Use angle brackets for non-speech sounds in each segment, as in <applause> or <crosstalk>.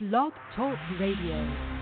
Blog Talk Radio.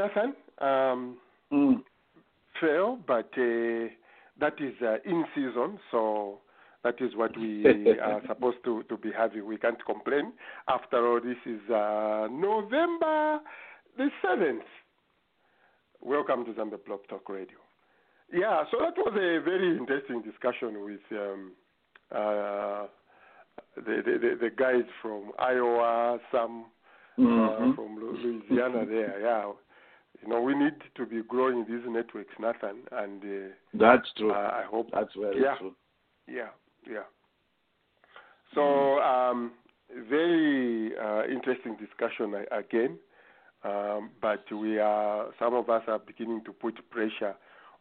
Nathan. Um, Mm. fell, but uh, that is uh, in season, so that is what we <laughs> are supposed to, to be having. We can't complain. After all, this is uh, November the 7th. Welcome to Zambia Talk Radio. Yeah, so that was a very interesting discussion with um, uh, the, the, the, guys from Iowa, some uh, Mhm. from Louisiana there. Yeah, you know, we need to be growing these networks, Nathan, and uh, That's true. uh, I hope That's very yeah. true. yeah, yeah. So, um, very uh, interesting discussion again. Um, but we are, some of us are beginning to put pressure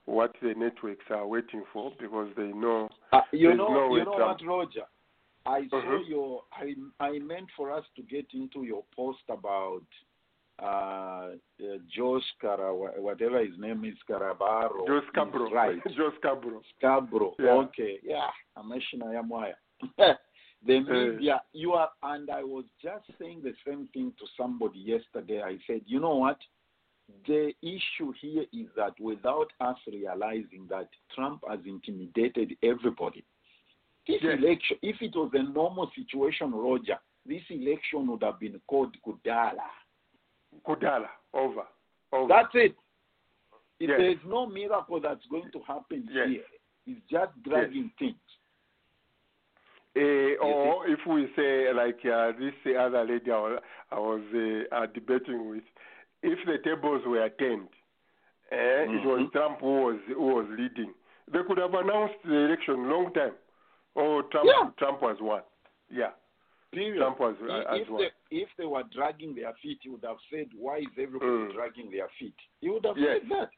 what the networks are waiting for because they know. Uh, you know, no you know what, Roger? I saw Mhm. your. I I meant for us to get into your post about uh, uh Joe Scara, whatever his name is, Scarabaro. Joe is Scarborough. Right. <laughs> Joe Scarborough. Scarborough. Yeah. Okay. Yeah. Amashina Yamwaya. the media, you are, and I was just saying the same thing to somebody yesterday. I said, you know what? The issue here is that without us realizing that Trump has intimidated everybody, this Yes. election, if it was a normal situation, Roger, this election would have been called Kudala. Kudala, over, over. That's it. If Yes. There's no miracle that's going to happen Yes. here. It's just dragging things. Uh, or if we say like uh, this other lady I was, uh, uh, debating with, if the tables were turned, uh, it was Mhm. Trump who was who was leading. They could have announced the election long time. Oh, Trump Yeah. Trump was won. Yeah, Period. If, if they, if they were dragging their feet, he would have said, "Why is everybody Mm. dragging their feet?" He would have Yes. said that.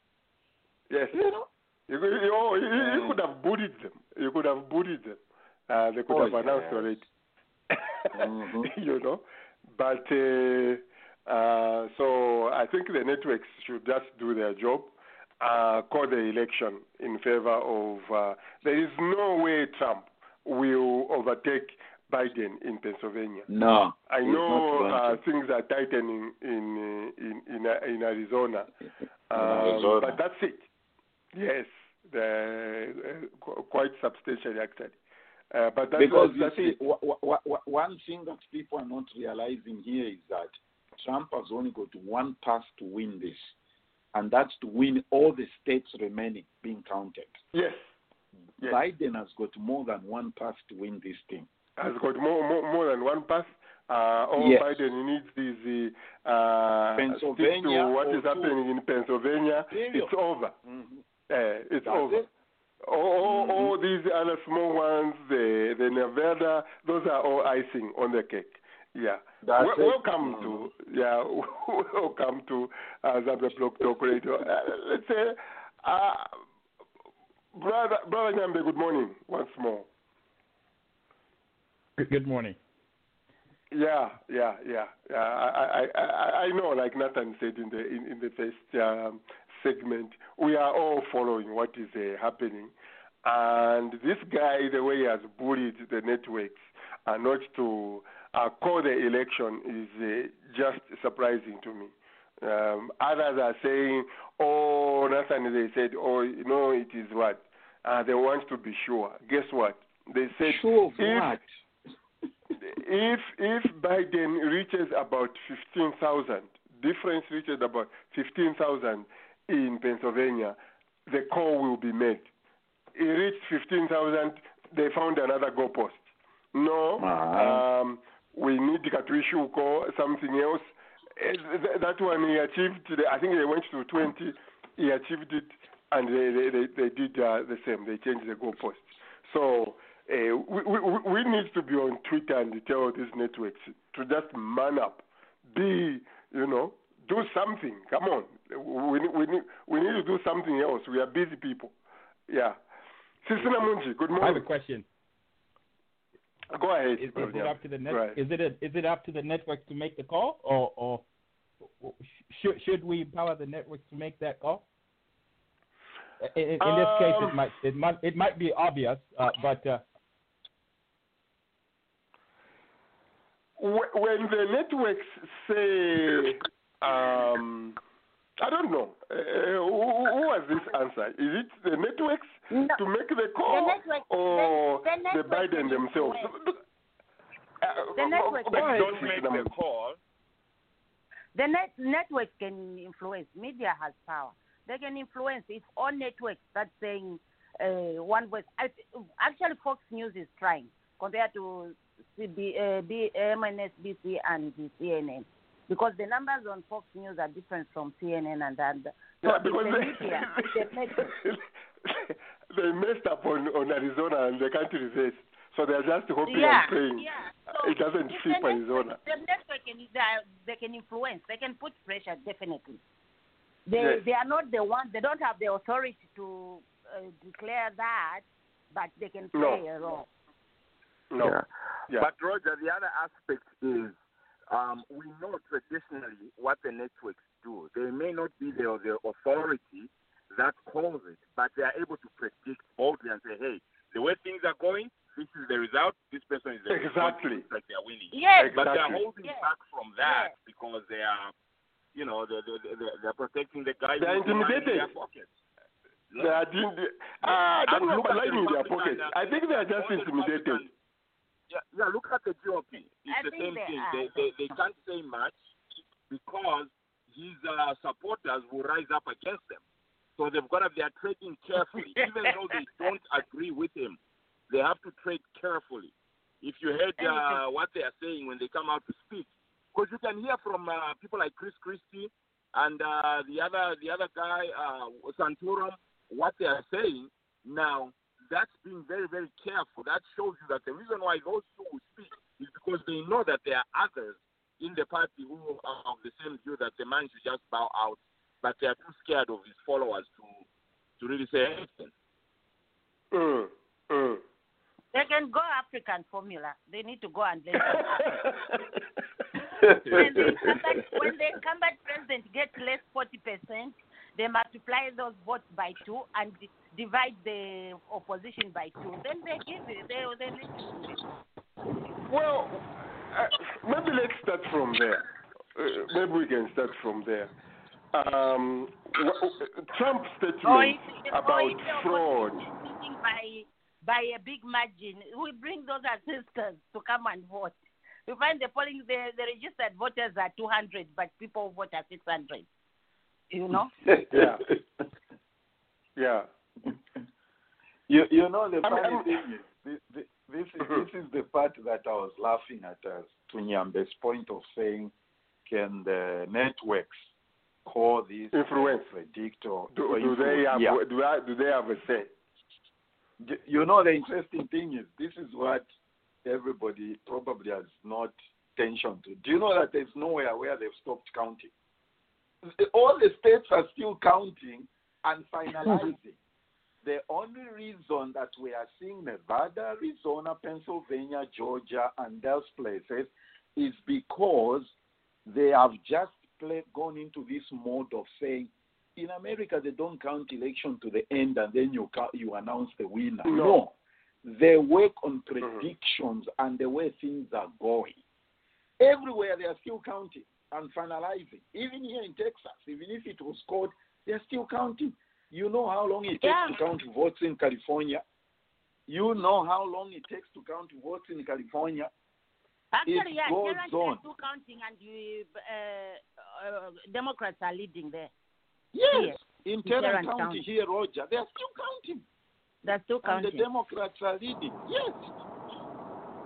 Yes, You know. you could, you, oh, you, you Mm. could have bullied them. You could have bullied them. Uh, they could Oh, have announced yes. already. Mhm. <laughs> you know, but uh, uh, so I think the networks should just do their job. Uh, call the election in favor of. Uh, there is no way Trump will overtake Biden in Pennsylvania. No. I know uh, things are tightening in in in, in Arizona, um, Arizona. but that's it. Yes, the, uh, quite substantially actually. Uh, but that's, because that's, you that's see, w- w- w- one thing that people are not realizing here is that Trump has only got one path to win this, and that's to win all the states remaining being counted. Yes. Yes. Biden has got more than one path to win this thing. Has got more more, more than one pass. Uh, all Yes. Biden needs is uh, Pennsylvania to what two. happening in Pennsylvania. Period. It's over. Uh, it's That's over. it. All, all, Mhm. all these other small ones, the the Nevada, those are all icing on the cake. Yeah. That's Wel- it. welcome to yeah. <laughs> welcome to uh, Zambia Blog Talk Radio. Uh, let's say, uh, brother brother Nyambe, good morning once more. Good- morning. Yeah, yeah, yeah. yeah. I, I, I, I know, like Nathan said in the in, in the first um, segment, we are all following what is uh, happening, and this guy, the way he has bullied the networks, uh, not to uh, call the election is uh, just surprising to me. Um, others are saying, "Oh, Nathan," they said, "Oh, you know, it is what." Uh, they want to be sure. Guess what? They said, Sure if what? If if Biden reaches about fifteen thousand, difference reaches about fifteen thousand in Pennsylvania, the call will be made. He reached fifteen thousand, they found another goalpost. No, Ah. um, we need Katuishu call something else. Eh, That one he achieved. I think they went to twenty. He achieved it, and they they, they, they did uh, the same. They changed the goalpost. So uh, we, we, we need to be on Twitter and tell these networks to just man up, be, you know, do something. Come on, we, need- we, need, we need to do something else. We are busy people. Yeah. Sister Munji, good morning. I have a question. Go ahead. Is, is it up to the net? Right. Is it a, is it up to the network to make the call, or or should should we empower the network to make that call? In, in in this case, it Um, might it might it might be obvious, uh, but uh, when the networks say, um, I don't know, uh, who, who has this answer? Is it the networks No. to make the call network- or the- the the, Biden can themselves? influence. Uh, The network go can ahead, don't Sister make the call. The net network can influence. Media has power. They can influence. If all networks start saying uh, one voice, actually Fox News is trying compared to CB, uh, B, MNSBC and the CNN because the numbers on Fox News are different from CNN and and so Yeah, because the they, media. <laughs> It's the they messed up on, on Arizona and they can't resist. So they're just hoping yeah, and praying. yeah. it doesn't if fit the Arizona. network- The network can they, they can influence. They can put pressure definitely. They Yes. they are not the ones. They don't have the authority to uh, declare that, but they can No. play a role. No. Yeah. Yeah. But Roger, the other aspect is um, we know traditionally what the networks do. They may not be the, the authority that calls it, but they are able to predict boldly and say, hey, the way things are going, this is the result. This person is the Exactly. Looks like they are winning. Yes, But they are holding Yes. back from that Yes. because they are, you know, they they they they're protecting the guy. They are who's the money in intimidated. their pockets. They are doing the, ah, don't look at lying in their pockets. uh, I think they are just all the intimidated. Yeah, yeah. Look at the GOP. It's I the same they thing. They, they they can't say much because his uh, supporters will rise up against them. So they've got to, they are trading carefully. <laughs> Even though they don't agree with him, they have to trade carefully. If you heard uh, what they are saying when they come out to speak, because you can hear from uh, people like Chris Christie and uh, the other the other guy uh, Santorum what they are saying. Now that's being very very careful. That shows you that the reason why those two will speak is because they know that there are others in the party who are of the same view that the man should just bow out, but they are too scared of his followers to to really say anything. Mm, mm. They can go African formula. They need to go and learn. <laughs> when the incumbent, when the incumbent president gets less forty percent, they multiply those votes by two and di- divide the opposition by two. Then they give it. They they listen. Well, uh, maybe let's start from there. Uh, maybe we can start from there. Um, Trump's statement Or if, about the fraud. opposition is losing by by a big margin, we bring those assistants to come and vote. You find the polling the, the registered voters are two hundred, but people vote at six hundred. You know. <laughs> Yeah. Yeah. You you know the I'm- funny I'm- thing is this, this, this is <laughs> this is the part that I was laughing at us to Nyambe's point of saying, can the networks call this Influence. predict or Do, or do they have Yeah. do, I, do they have a say? You know the interesting thing is this is what everybody probably has not attention to. Do you know that there's nowhere where they've stopped counting? All the states are still counting and finalizing. <laughs> the only reason that we are seeing Nevada, Arizona, Pennsylvania, Georgia, and those places is because they have just play, gone into this mode of saying, in America, they don't count election to the end and then you you announce the winner. No. They work on mm-hmm. predictions and the way things are going. Everywhere they are still counting and finalizing. Even here in Texas, even if it was called, they are still counting. You know how long it takes Yeah. to count votes in California. You know how long it takes to count votes in California. Actually, It yeah, goes Tarrant on. is still counting, and you, uh, uh, Democrats are leading there. Yes, in in Tarrant Tarrant County County. here, Roger, they are still counting. They're still counting. And the. Democrats are leading. Yes.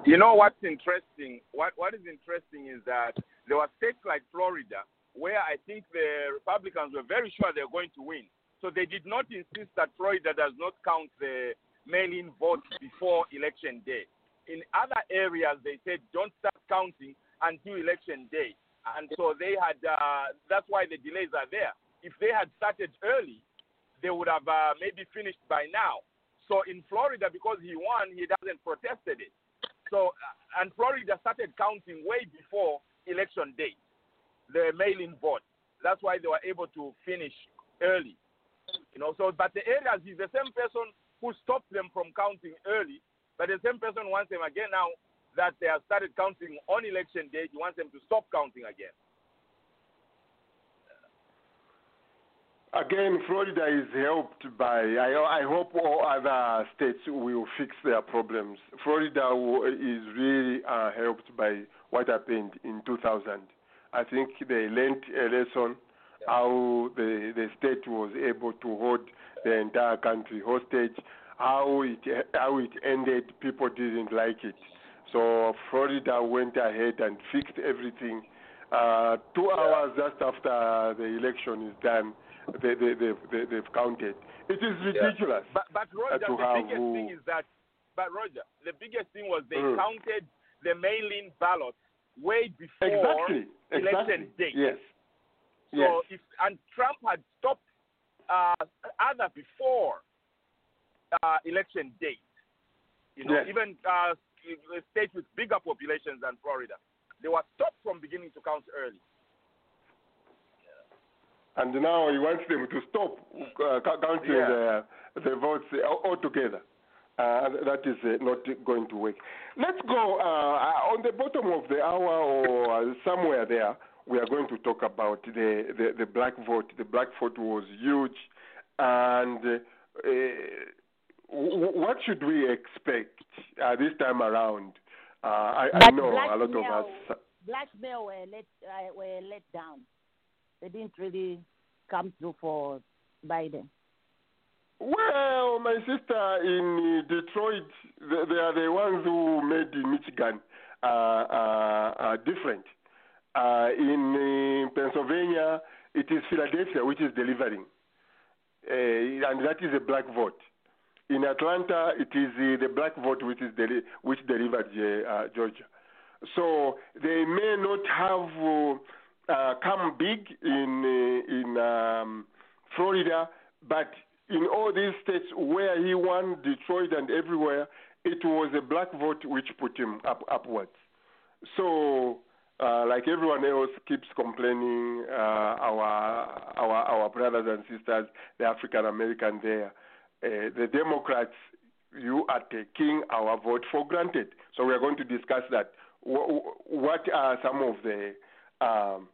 You know what's interesting? What what is interesting is that there were states like Florida where I think the Republicans were very sure they were going to win. So they did not insist that Florida does not count the mail-in votes before election day. In other areas, they said don't start counting until election day, and so they had. Uh, that's why the delays are there. If they had started early, they would have uh, maybe finished by now. So in Florida, because he won, he doesn't protested it. So uh, and Florida started counting way before election day, the mail-in vote. That's why they were able to finish early. You know, so but the areas is the same person who stopped them from counting early, but the same person wants them again now that they have started counting on election day. He wants them to stop counting again. Again, Florida is helped by. I, I hope all other states will fix their problems. Florida is really uh, helped by what happened in 2000. I think they learned a lesson how the the state was able to hold the entire country hostage. How it how it ended, people didn't like it. So Florida went ahead and fixed everything. Uh, two hours just after the election is done, they, they, they, they, they've counted. It is ridiculous. But but Roger, the biggest who- thing is that. But Roger, the biggest thing was they Mm. counted the mail-in ballots way before Exactly. election Exactly. date. Yes. So Yes. if and Trump had stopped uh, other before uh, election date, you know, Yes. even uh, states with bigger populations than Florida, they were stopped from beginning to count early. And now he wants them to stop uh, counting Yeah. the, the votes altogether. Uh, that is uh, not going to work. Let's go uh, on the bottom of the hour or uh, somewhere there. We are going to talk about the, the, the black vote. The black vote was huge, and uh, w- what should we expect uh, this time around? Uh, I, I know a lot of blackmail- us. Blackmail were let uh, were let down. they didn't really come through for Biden. Well, my sister in uh, Detroit, they, are the ones who made Michigan uh, uh, uh, different. Uh, in uh, Pennsylvania, it is Philadelphia which is delivering, and that is a black vote. In Atlanta, it is the black vote which is deli- which delivered Georgia. So they may not have come big in in um, Florida, but in all these states where he won, Detroit and everywhere, it was a black vote which put him up upwards. So, uh, like everyone else keeps complaining, uh, our our our brothers and sisters, the African American there, uh, the Democrats, you are taking our vote for granted. So we are going to discuss that. Wh- wh- What are some of the um,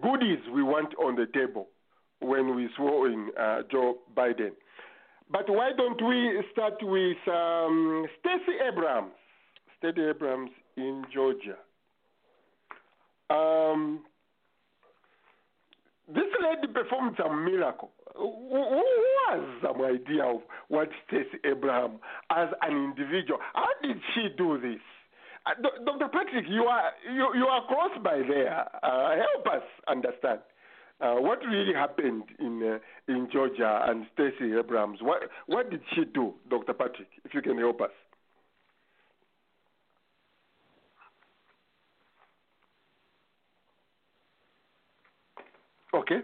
goodies we want on the table when we swore in uh, Joe Biden? But why don't we start with um, Stacey Abrams? Stacey Abrams in Georgia. Um, this lady performed some miracle. Who has some idea of what Stacey Abraham as an individual? How did she do this? Uh, Dr. Patrick, you are you, you are close by there. Uh, help us understand uh, what really happened in uh, in Georgia and Stacey Abrams. What what did she do, Dr. Patrick? If you can help us. Okay.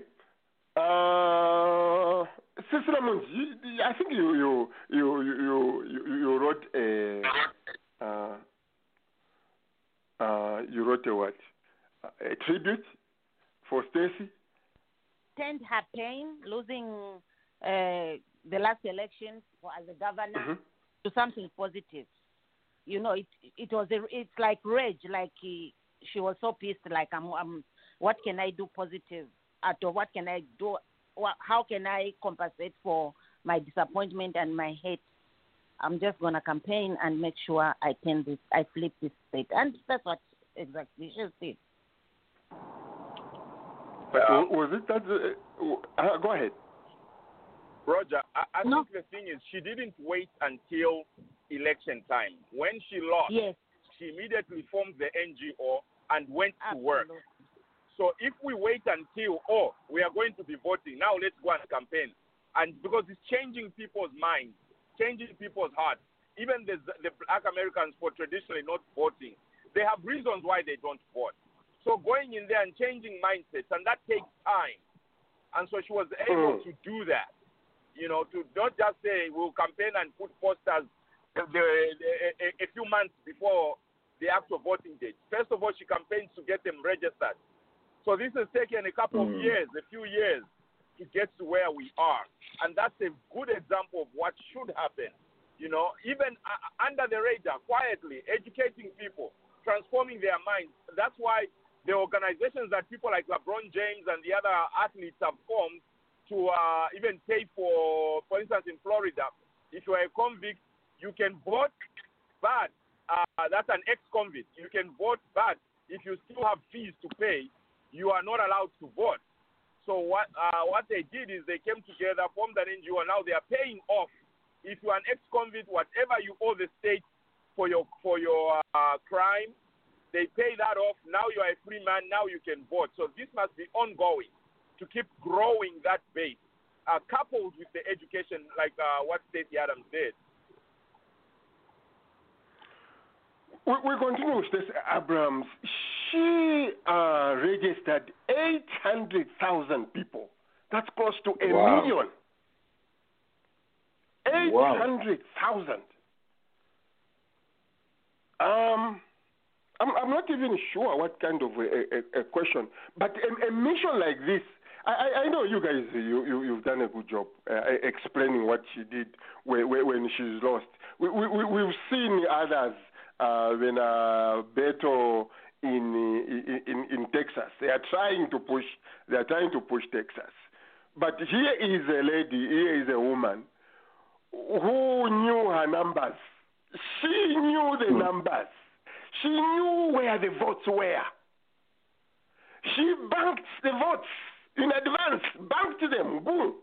Uh, Sister I think you you you you you, you wrote a uh, uh, you wrote a what? A tribute for Stacey. Tend her pain, losing uh, the last election for, as a governor, Mhm. to something positive. You know, it it was a, it's like rage, like he, she was so pissed, like I'm, I'm, what can I do positive? At or what can I do? How can I compensate for my disappointment and my hate? I'm just gonna campaign and make sure I can this, I flip this state, and that's what exactly she did. But Yeah. wa- was it that? Uh, uh, go ahead. Roger, I, I No. think the thing is she didn't wait until election time. When she lost, Yes, she immediately formed the NGO and went to work. absolutely. So if we wait until oh we are going to be voting now, let's go and campaign, and because it's changing people's minds, changing people's hearts. Even the the Black Americans for traditionally not voting, they have reasons why they don't vote. So going in there and changing mindsets, and that takes time. And so she was able Mm. to do that. You know, to not just say we'll campaign and put posters the, the, a, a few months before the actual voting date. First of all, she campaigns to get them registered. So this has taken a couple of Mm. years, a few years, to get to where we are, and that's a good example of what should happen. You know, even uh, under the radar, quietly educating people, transforming their minds. That's why the organizations that people like LeBron James and the other athletes have formed to uh, even pay for, for instance, in Florida, if you are a convict, you can vote, but uh, that's an ex-convict. You can vote, but if you still have fees to pay, you are not allowed to vote. So what uh, what they did is they came together, formed an NGO, and now they are paying off. If you are an ex-convict, whatever you owe the state for your for your uh, crime, they pay that off. Now you are a free man. Now you can vote. So this must be ongoing to keep growing that base, uh, coupled with the education, like uh, what Stacey Adams did. We, we continue with this Abrams. She uh, registered 800,000 people. That's close to a Wow. million. Wow. 800,000. Um, I'm, I'm not even sure what kind of a, a, a question, but a, a mission like this, I, I- know you guys, you, you, you've done a good job uh, explaining what she did when, when she's lost. We, we, we- we've seen others uh, when uh, Beto in, in, in Texas, they are trying to push, they are trying to push Texas. But here is a lady, here is a woman who knew her numbers. She knew the numbers. She knew where the votes were. She banked the votes in advance, banked them, boom.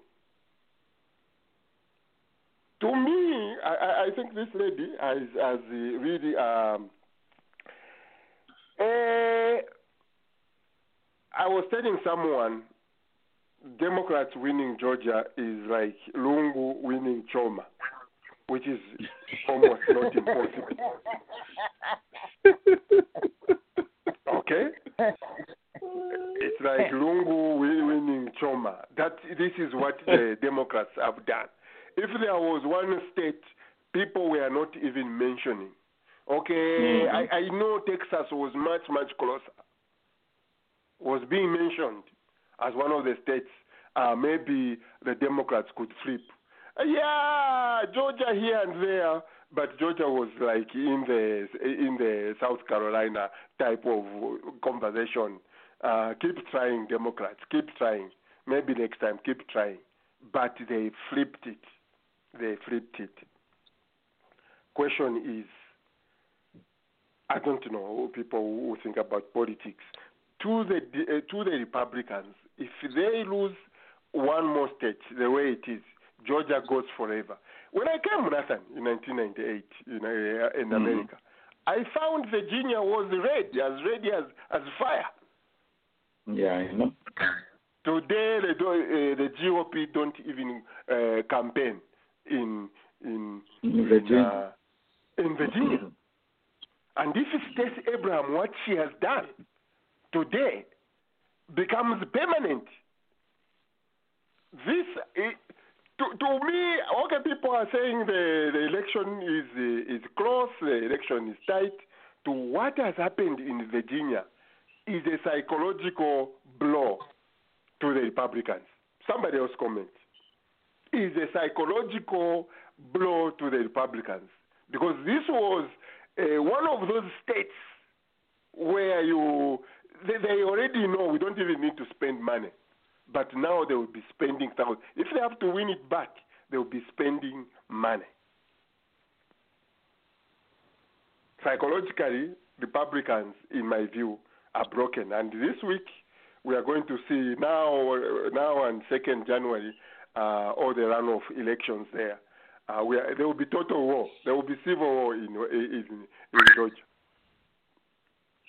To me, I, I- think this lady has, has really. Um, eh, I was telling someone, Democrats winning Georgia is like Lungu winning Choma, which is almost not impossible. <laughs> Okay? It's like Lungu winning Choma. That this is what the <laughs> Democrats have done. If there was one state people were not even mentioning, okay, Mhm. I, I know Texas was much much closer, was being mentioned as one of the states. Uh, maybe the Democrats could flip. Yeah, Georgia here and there, but Georgia was like in the in the South Carolina type of conversation. Uh, keep trying, Democrats. Keep trying. Maybe next time, keep trying. But they flipped it. They flipped it. Question is, I don't know people who think about politics. To the uh, to the Republicans, if they lose one more state the way it is, Georgia goes forever. When I came Nathan in 1998 in, uh, in Mhm. America, I found Virginia was red, as red as as fire. Yeah, I know. Today, don't, uh, the GOP don't even uh, campaign in in In Virginia. uh, in Virginia. And if Stacey Abraham, what she has done today, becomes permanent, this to, to me, okay, people are saying the, the election is uh, is close, the election is tight. To what has happened in Virginia is a psychological blow to the Republicans. Somebody else comment. Is a psychological blow to the Republicans because this was uh, one of those states where you they, they already know we don't even need to spend money, but now they will be spending thousands. If they have to win it back, they will be spending money. Psychologically, Republicans, in my view, are broken, and this week we are going to see now, now and second January, uh, all the runoff elections there. Uh, are, there will be total war. There will be civil war in in, in Georgia.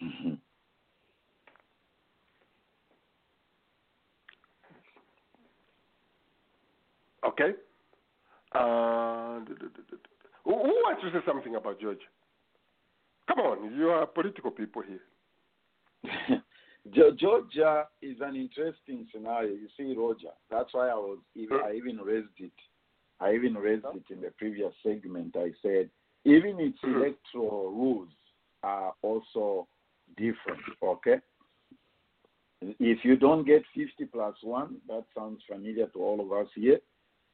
Mhm. Okay. Uh, who, wants to say something about Georgia? Come on, you are political people here. <laughs> Georgia is an interesting scenario. You see, Roger. That's why I was. Even, I even raised it. I even raised it in the previous segment. I said even its electoral rules are also different. Okay. If you don't get 50 plus one, that sounds familiar to all of us here.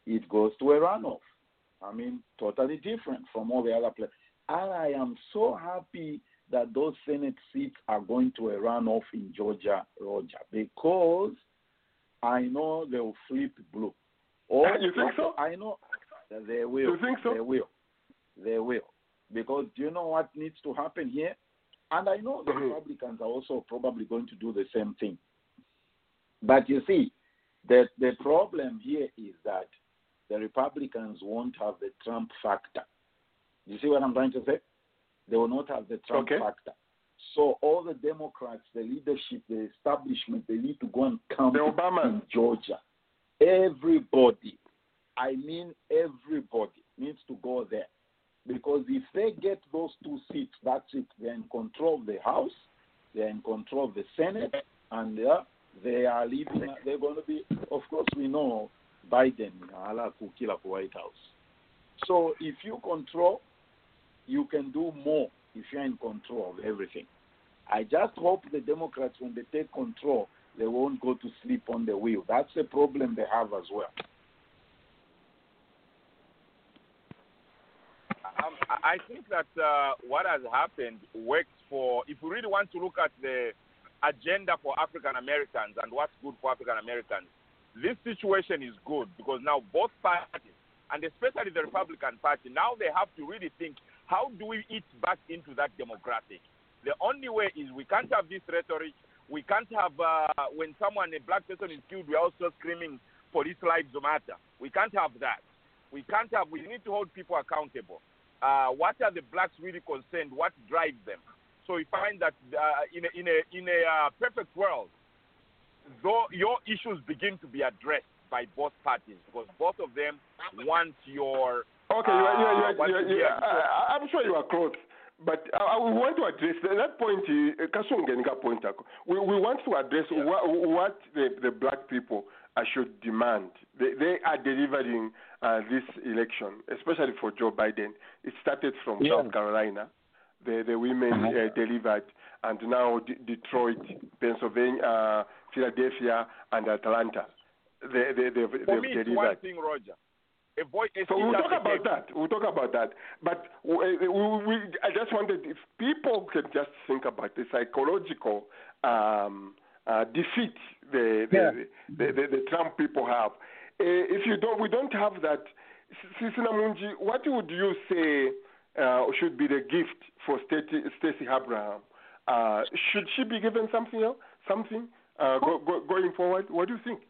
It goes to a runoff. I mean, totally different from all the other places. And I am so happy that those Senate seats are going to a runoff in Georgia, Roger, because I know they will flip blue. <laughs> Or You think so? I know that they will. You think so? They will. They will. Because do you know what needs to happen here? And I know the Mhm. Republicans are also probably going to do the same thing. But you see, the the problem here is that the Republicans won't have the Trump factor. You see what I'm trying to say? They will not have the Trump Okay. factor. So all the Democrats, the leadership, the establishment, they need to go and The in Georgia. Everybody, I mean everybody, needs to go there. Because if they get those two seats, that's it. They're in control of the House, they're in control of the Senate, and uh, they are leaving. They're going to be, of course, we know Biden, ala kukila ku White House. So if you control, you can do more if you're in control of everything. I just hope the Democrats, when they take control, they won't go to sleep on the wheel. That's a problem they have as well. Um, I I think that uh, what has happened works for, if you really want to look at the agenda for African Americans and what's good for African Americans, this situation is good because now both parties, and especially the Republican Party, now they have to really think how do we eat back into that democratic? The only way is we can't have this rhetoric We can't have uh, when someone a black person is killed, we're also screaming police lives matter. We can't have that. We can't have. We need to hold people accountable. Uh, what are the blacks really concerned? What drives them? So we find that uh, in a in a in a uh, perfect world, though your issues begin to be addressed by both parties because both of them want your Okay, you are, you uh, are, what you are, to you hear. are, I, I'm sure you are close. But I, I want to address that, that point. uh, Kasongenga point. ako. We, we want to address what, what the, the black people uh, should demand. They, they are delivering uh, this election, especially for Joe Biden. It started from Yeah. South Carolina. The, the women uh, delivered, and now D- Detroit, Pennsylvania, uh, Philadelphia, and Atlanta. They, they, they've, For they've me, it's one thing, Roger. A voice, a So we'll talk about table. that. We'll talk about that. But we, we, we, I just wanted if people can just think about the psychological um, uh, defeat the the, the, the the Trump people have. Uh, if you don't, we don't have that. Sisina Munji, what would you say uh, should be the gift for Stacey Abraham? Uh, should she be given something else? Something uh, go, go, going forward? What do you think?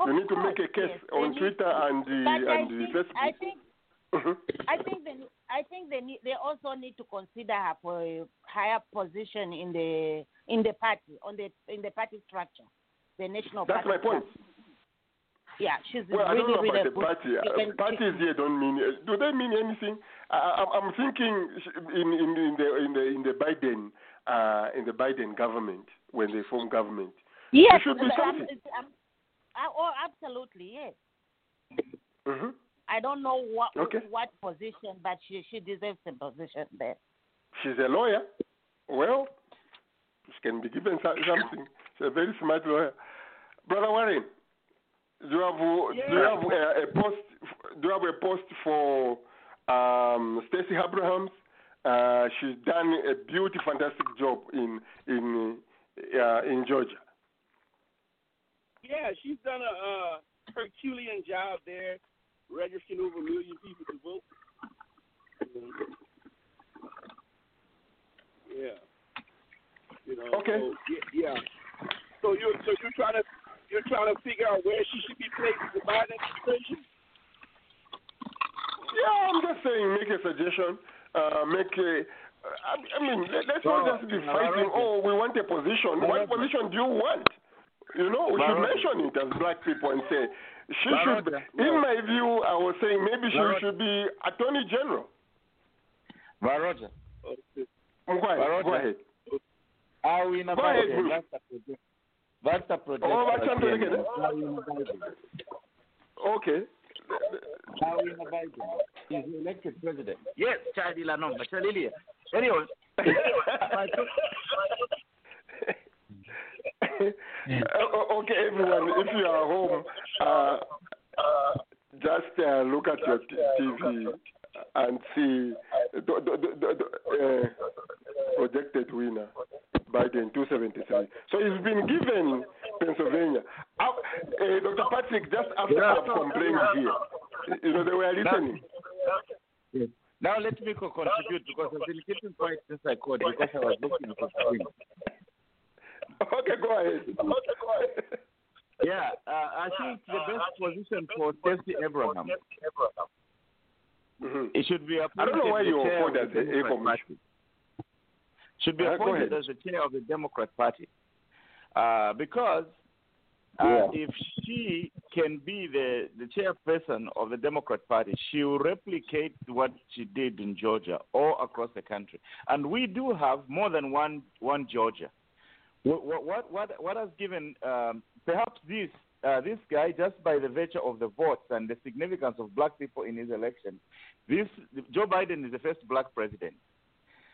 Of you need to make a case yes, on need Twitter to. and the and the think, Facebook. I think Mhm. I think they I think they need, they also need to consider her for a higher position in the in the party on the in the party structure, the national That's my point. structure. Yeah, she's Well, I don't know really about the party. Uh, parties here don't mean. uh, Do they mean anything? I, I, I'm thinking in, in, in the in the in the Biden uh, in the Biden government when they form government. Yes, should be something. it's- um, uh, oh, absolutely, yes. hmm I don't know what Okay. what position, but she she deserves a position there. She's a lawyer. Well, she can be given something. She's a very smart lawyer. Brother Warren, do you have do you have a, a post? Do you have a post for um, Stacey Abrahams? Uh, she's done a beautiful, fantastic job in in uh, in Georgia. Yeah, she's done a uh, Herculean job there, registering over a million people to vote. Yeah. You know. Okay. So, yeah, yeah. So you so you're trying to you're trying to figure out where she should be placed in the Biden administration. Yeah, I'm just saying, make a suggestion. Uh, make a. I, I mean, let, let's not just be fighting. Oh, we want a position. What position do you want? You know, we should mention it as black people and say she Roger. should. Be, in my view, I was saying maybe she Roger. should be attorney general. But Roger, Go ahead. Roger. Go ahead. awina Go ahead, Biden Bruce. basta project basta project Oh, again. legede. awina Biden Okay. awina Biden is the elected president yes chadila nomba chalilia anyway <laughs> okay, everyone, if you are home, uh, just uh, look at your t- TV and see the, the, the, So it's been given Pennsylvania. Uh, uh, eh, Dr. Patrick, just after yeah. I've complained here, you know, they were listening. Now, now let me contribute because I've been keeping quiet since I called because I was looking for something. Okay, go ahead. Okay, go ahead. Yeah, uh, I think the best position for Tessie Abraham. Mm-hmm. It should be appointed. I don't know why you hold as the Abram. Should be appointed as the chair of the Democrat Party, uh, because uh, if she can be the, the chairperson of the Democrat Party, she will replicate what she did in Georgia all across the country. And we do have more than one one Georgia. What what what, what has given um, perhaps this uh, this guy just by the virtue of the votes and the significance of black people in his election, this Joe Biden is the first black president.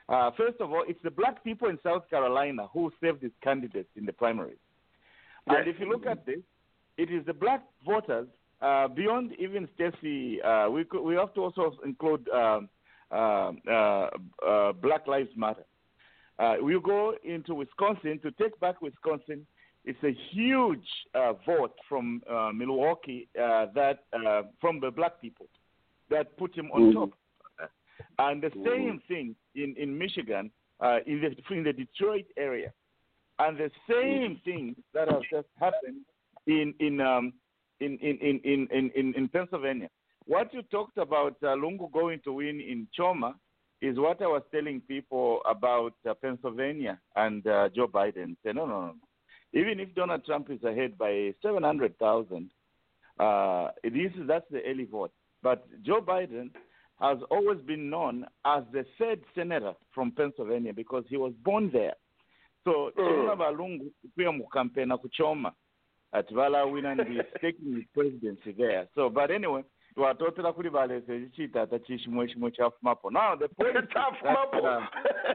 Uh, first of all, it's the black people in South Carolina who saved his candidates in the primaries. And if you look at this, it is the black voters uh, beyond even Stacey. Uh, we could, we have to also include um, uh, uh, uh, Black Lives Matter. Uh, we go into Wisconsin to take back Wisconsin. It's a huge uh, vote from uh, Milwaukee uh, that uh, from the black people that put him on top. And the same thing in in Michigan, uh, in the in the Detroit area. and the same thing that has just happened in in um, in, in, in, in, in, in, Pennsylvania. What you talked about uh, Lungu going to win in Choma is what I was telling people about uh, Pennsylvania and uh, Joe Biden. Say, no, no, no. Even if Donald Trump is ahead by 700,000, uh, this is, that's the early vote. But Joe Biden has always been known as the third senator from Pennsylvania because he was born there. So chirona balungu kuya mukampena kuchoma ati valawina ndi <laughs> taking his presidency there. So but anyway, twatotera kuli balese chiita tachishimwe chimwe chafumapo. Now the <laughs> that, Chafumapo. uh,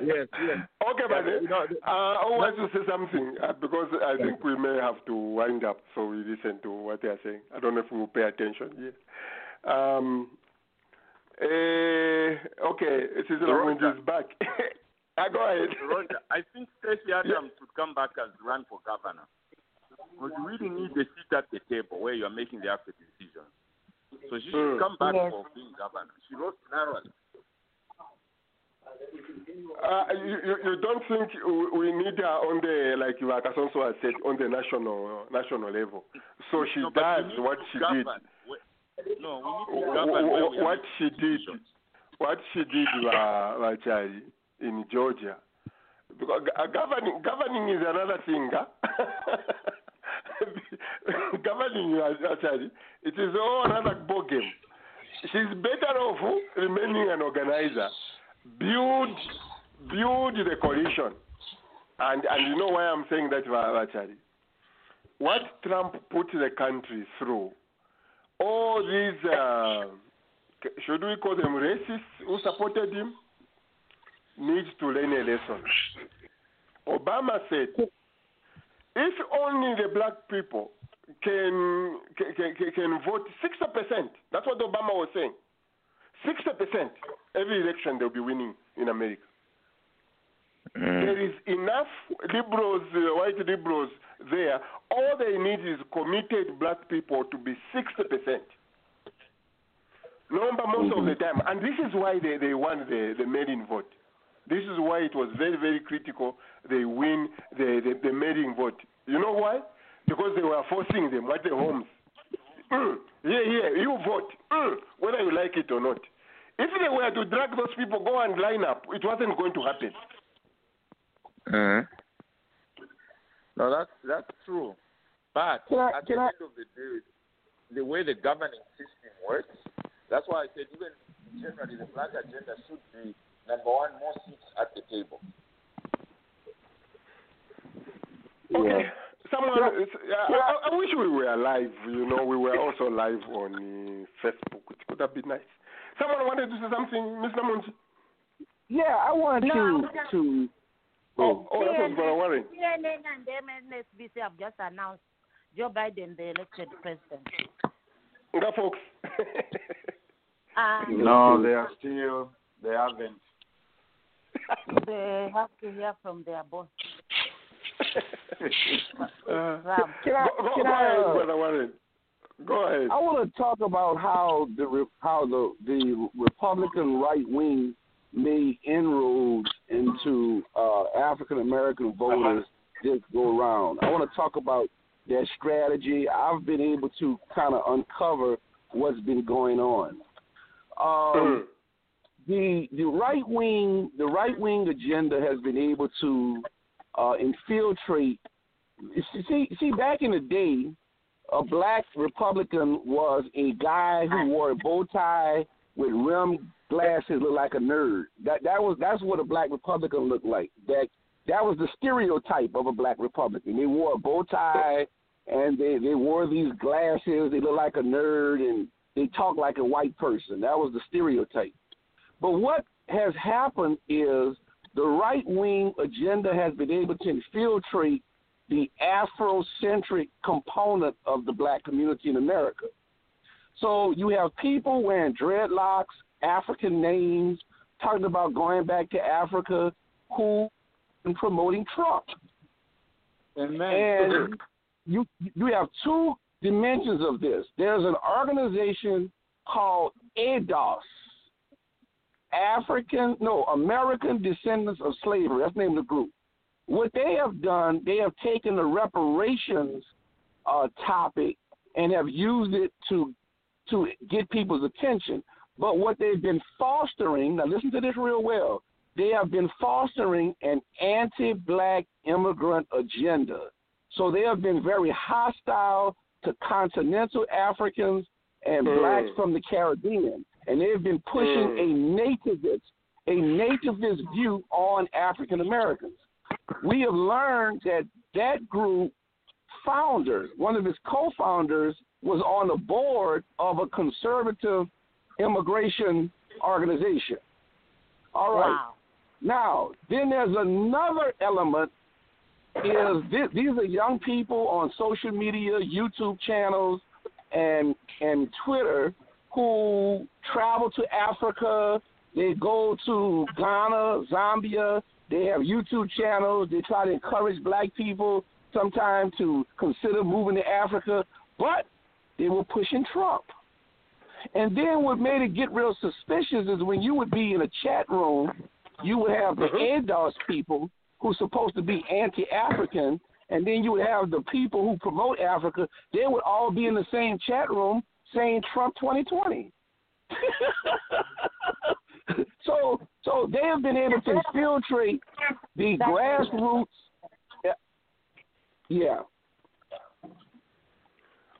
yes, yes. Okay, but you know, uh, I want to say something uh, because I think we may have to wind up so we listen to what they are saying. I don't know if we will pay attention here. Um, uh, okay, Cecil Munji is back. uh, <laughs> go ahead. Roger, I think Stacey Abrams should come back and run for governor. Because you really need a seat at the table where you are making the actual decisions. So she should Mm. come back Yes. for being governor. She lost narrowly. Uh, you, you, you don't think we- we need her on the, like you Kasonso has said, on the national national level. So she No, does what to she did. govern where- No, we need to Wh- govern wh- where we what she did, what she did, uh, <laughs> Wachari, in Georgia. Because uh, governing, governing is another thing. Huh? <laughs> governing, uh, Wachari, it is all another ball game. She's better off remaining an organizer. Build, build the coalition. And, and you know why I'm saying that, Wachari? What Trump put the country through all these, uh, should we call them racists who supported him, need to learn a lesson. Obama said, if only the black people can, can, can, can vote 60%, that's what Obama was saying. 60%, every election they'll be winning in America. There is enough liberals, uh, white liberals there. All they need is committed black people to be 60%. Number most of the time. And this is why they, they won the, the mail-in vote. This is why it was very, very critical they win the, the, the mail-in vote. You know why? Because they were forcing them at the homes. Mm, yeah, here, you vote, mm, whether you like it or not. If they were to drag those people, go and line up, it wasn't going to happen. No, that's that's true. But Can I- at can the I- end of the day, the way the governing system works, that's why I said even generally the black agenda should be number one, more seats at the table. Okay. Someone, Yeah. is- I, I, I wish we were live. You know, we were also live on uh, Facebook. which could have been nice. Someone wanted to say something, Mr. Munji. Yeah, I wanted No, to I'm to. Oh, oh, that was Brother Warren. CNN and MSNBC have just announced Joe Biden the elected president. Nga folks. And No, <laughs> they are still, they haven't. they have to hear from their boss. Uh, <laughs> Trump. Can I? go, go, Can go I? ahead, Brother Warren. Go ahead. I want to talk about how the how the the Republican right wing made inroads into uh, African American voters this go around. I want to talk about their strategy. I've been able to kind of uncover what's been going on. Um, the the right wing the right wing agenda has been able to uh, infiltrate. See, see, back in the day, a black Republican was a guy who wore a bow tie with rimmed glasses, look like a nerd. That that was that's what a black Republican looked like. That that was the stereotype of a black Republican. They wore a bow tie and they they wore these glasses. They looked like a nerd and they talked like a white person. That was the stereotype. But what has happened is the right wing agenda has been able to infiltrate the Afrocentric component of the black community in America. So you have people wearing dreadlocks, African names, talking about going back to Africa, who and promoting Trump. Amen. And you you have two dimensions of this. There's an organization called ADOS, African no American Descendants of Slavery. That's the name of the group. what they have done, they have taken the reparations uh, topic and have used it to to get people's attention. But what they've been fostering, now listen to this real well, they have been fostering an anti black immigrant agenda. So they have been very hostile to continental Africans and Mm. blacks from the Caribbean. And they've been pushing Mm. a nativist, a nativist view on African Americans. We have learned that that group founder, one of its co-founders, was on the board of a conservative immigration organization. All right. Wow. Now, then there's another element. Is this, these are young people on social media, YouTube channels, and and Twitter who travel to Africa. They go to Ghana, Zambia. They have YouTube channels. They try to encourage black people sometimes to consider moving to Africa, but they were pushing Trump. And then what made it get real suspicious is when you would be in a chat room, you would have the mm-hmm. ADOS people who's supposed to be anti-African, and then you would have the people who promote Africa. They would all be in the same chat room saying Trump 2020. <laughs> so, so they have been able to infiltrate the grassroots. Yeah.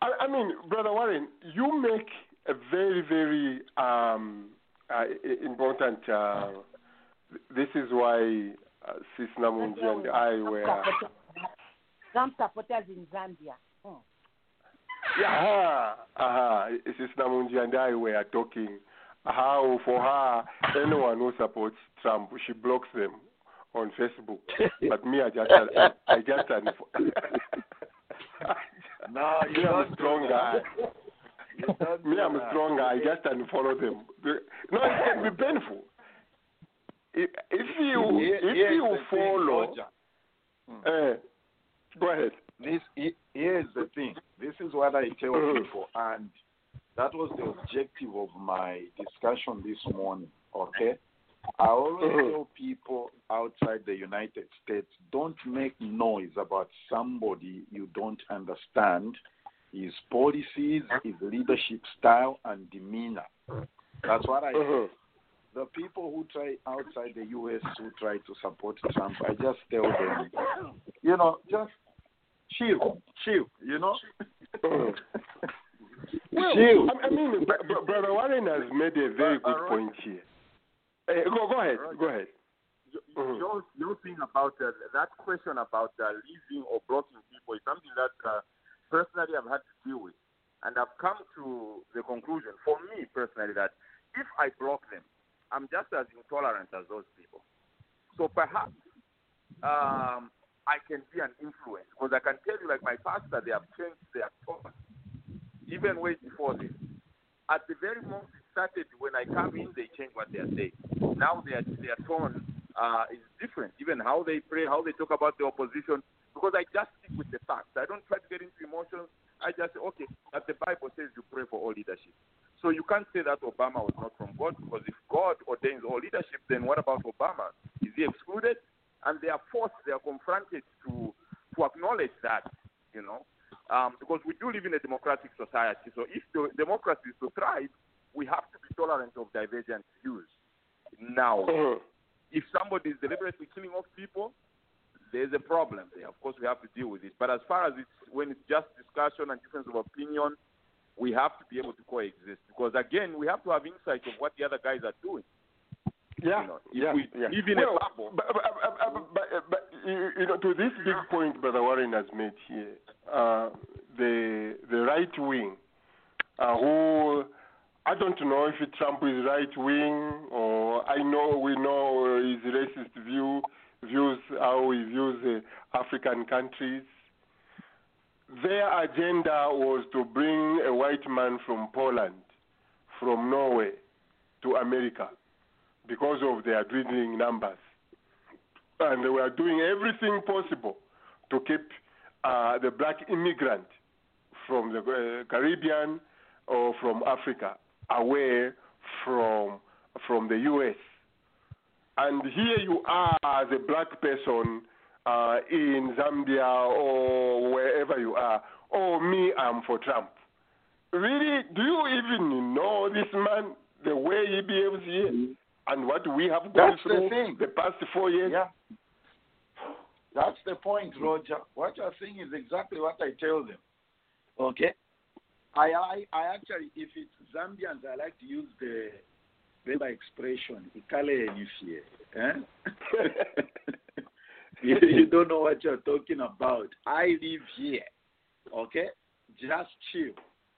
I, I mean, Brother Warren, you make a very, very um, uh, important. Uh, this is why uh, Sis Namunji and I were. Some supporters in Zambia. Hmm. Yeah, uh, uh, Sis Namunji and I were talking how, for her, anyone who supports Trump, she blocks them on Facebook. <laughs> but me, I just, I, I just, unfo- <laughs> No, you me, I'm don't <laughs> a strong guy. Me, I'm a strong guy. I just unfollow them. The- No, it can be painful. If, if you if you follow, uh, go ahead. This he- here's the thing. This is what I tell Mhm. people, and that was the objective of my discussion this morning. Okay, I always Mhm. tell people outside the United States, don't make noise about somebody you don't understand, his policies, his leadership style, and demeanor. That's what I say. Mhm. The people who try outside the U.S. who try to support Trump, I just tell them, you know, just chill, chill, you know. Mhm. <laughs> Well, chill. I, mean, Br- Br- Brother Warren has made a very good point here. Uh, go, go ahead. Go ahead. Mhm. Your, your thing about uh, that question about uh, leaving or blocking people is something that uh, personally I've had to deal with. And I've come to the conclusion, for me personally, that if I block them, I'm just as intolerant as those people. So perhaps um, I can be an influence because I can tell you, like my pastor, they have changed their tone even way before this. At the very moment started, when I come in, they change what they are saying. Now their their tone uh, is different. Even how they pray, how they talk about the opposition. Because I just stick with the facts. I don't try to get into emotions. I just say, okay, as the Bible says, you pray for all leadership. So you can't say that Obama was not from God because if God ordains all leadership, then what about Obama? Is he excluded? And they are forced, they are confronted to to acknowledge that, you know, um, because we do live in a democratic society. So if the democracy is to thrive, we have to be tolerant of divergent views. Now, Mhm. if somebody is deliberately killing off people, there's a problem there. Of course, we have to deal with it. But as far as it's when it's just discussion and difference of opinion, we have to be able to coexist. Because again, we have to have insight of what the other guys are doing. Yeah, You know, if yeah, we yeah. live in well, a bubble. But, but, but, but, but, but you you know, to this big point Brother Warren has made here, uh, the the right wing, uh, who I don't know if Trump is right wing or I know we know his racist view views how he views uh, African countries. Their agenda was to bring a white man from Poland, from Norway, to America because of their dwindling numbers. And they were doing everything possible to keep uh, the black immigrant from the uh, Caribbean or from Africa away from from the U.S. And here you are as a black person uh, in Zambia or wherever you are, oh, me, I'm for Trump. Really, do you even know this man, the way he behaves here, and what we have gone That's the through thing. the past four years? Yeah. That's the point, Roger. What you're saying is exactly what I tell them. Okay? I, I, I actually, if it's Zambians, I like to use the Bemba expression, ikale enifie. Eh? <laughs> you, you don't know what you're talking about. I live here. Okay? Just chill.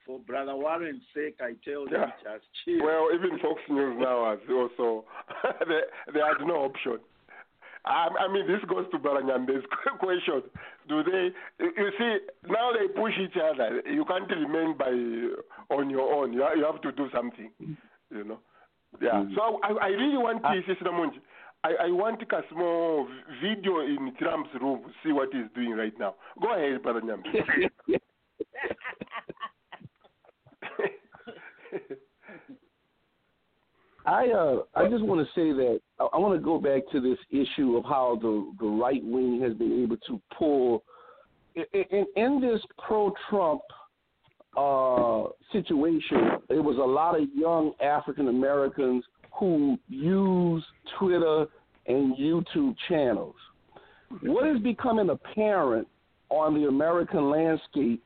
For Brother Warren's sake, I tell them Yeah. just chill. Well, even Fox News now has also <laughs> they, they had no option. I, I mean, this goes to Baranyambe's <laughs> question. Do they? You see, now they push each other. You can't remain by on your own. You, you have to do something. You know. Yeah. So I, I really want uh, Sister Monji. I, I want a small video in Trump's room. See what he's doing right now. Go ahead, Baranyambe. <laughs> I uh I just want to say that I, I want to go back to this issue of how the the right wing has been able to pull in, in, in this pro Trump uh situation. It was a lot of young African Americans who use Twitter and YouTube channels. What is becoming apparent on the American landscape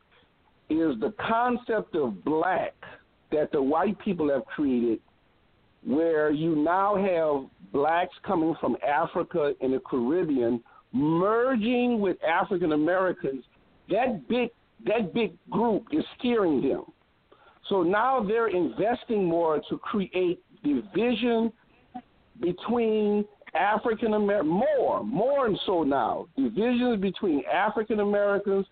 is the concept of black that the white people have created where you now have blacks coming from Africa and the Caribbean merging with African Americans, that big that big group is steering them. So now they're investing more to create division between African American more, more and so now. Divisions between African Americans,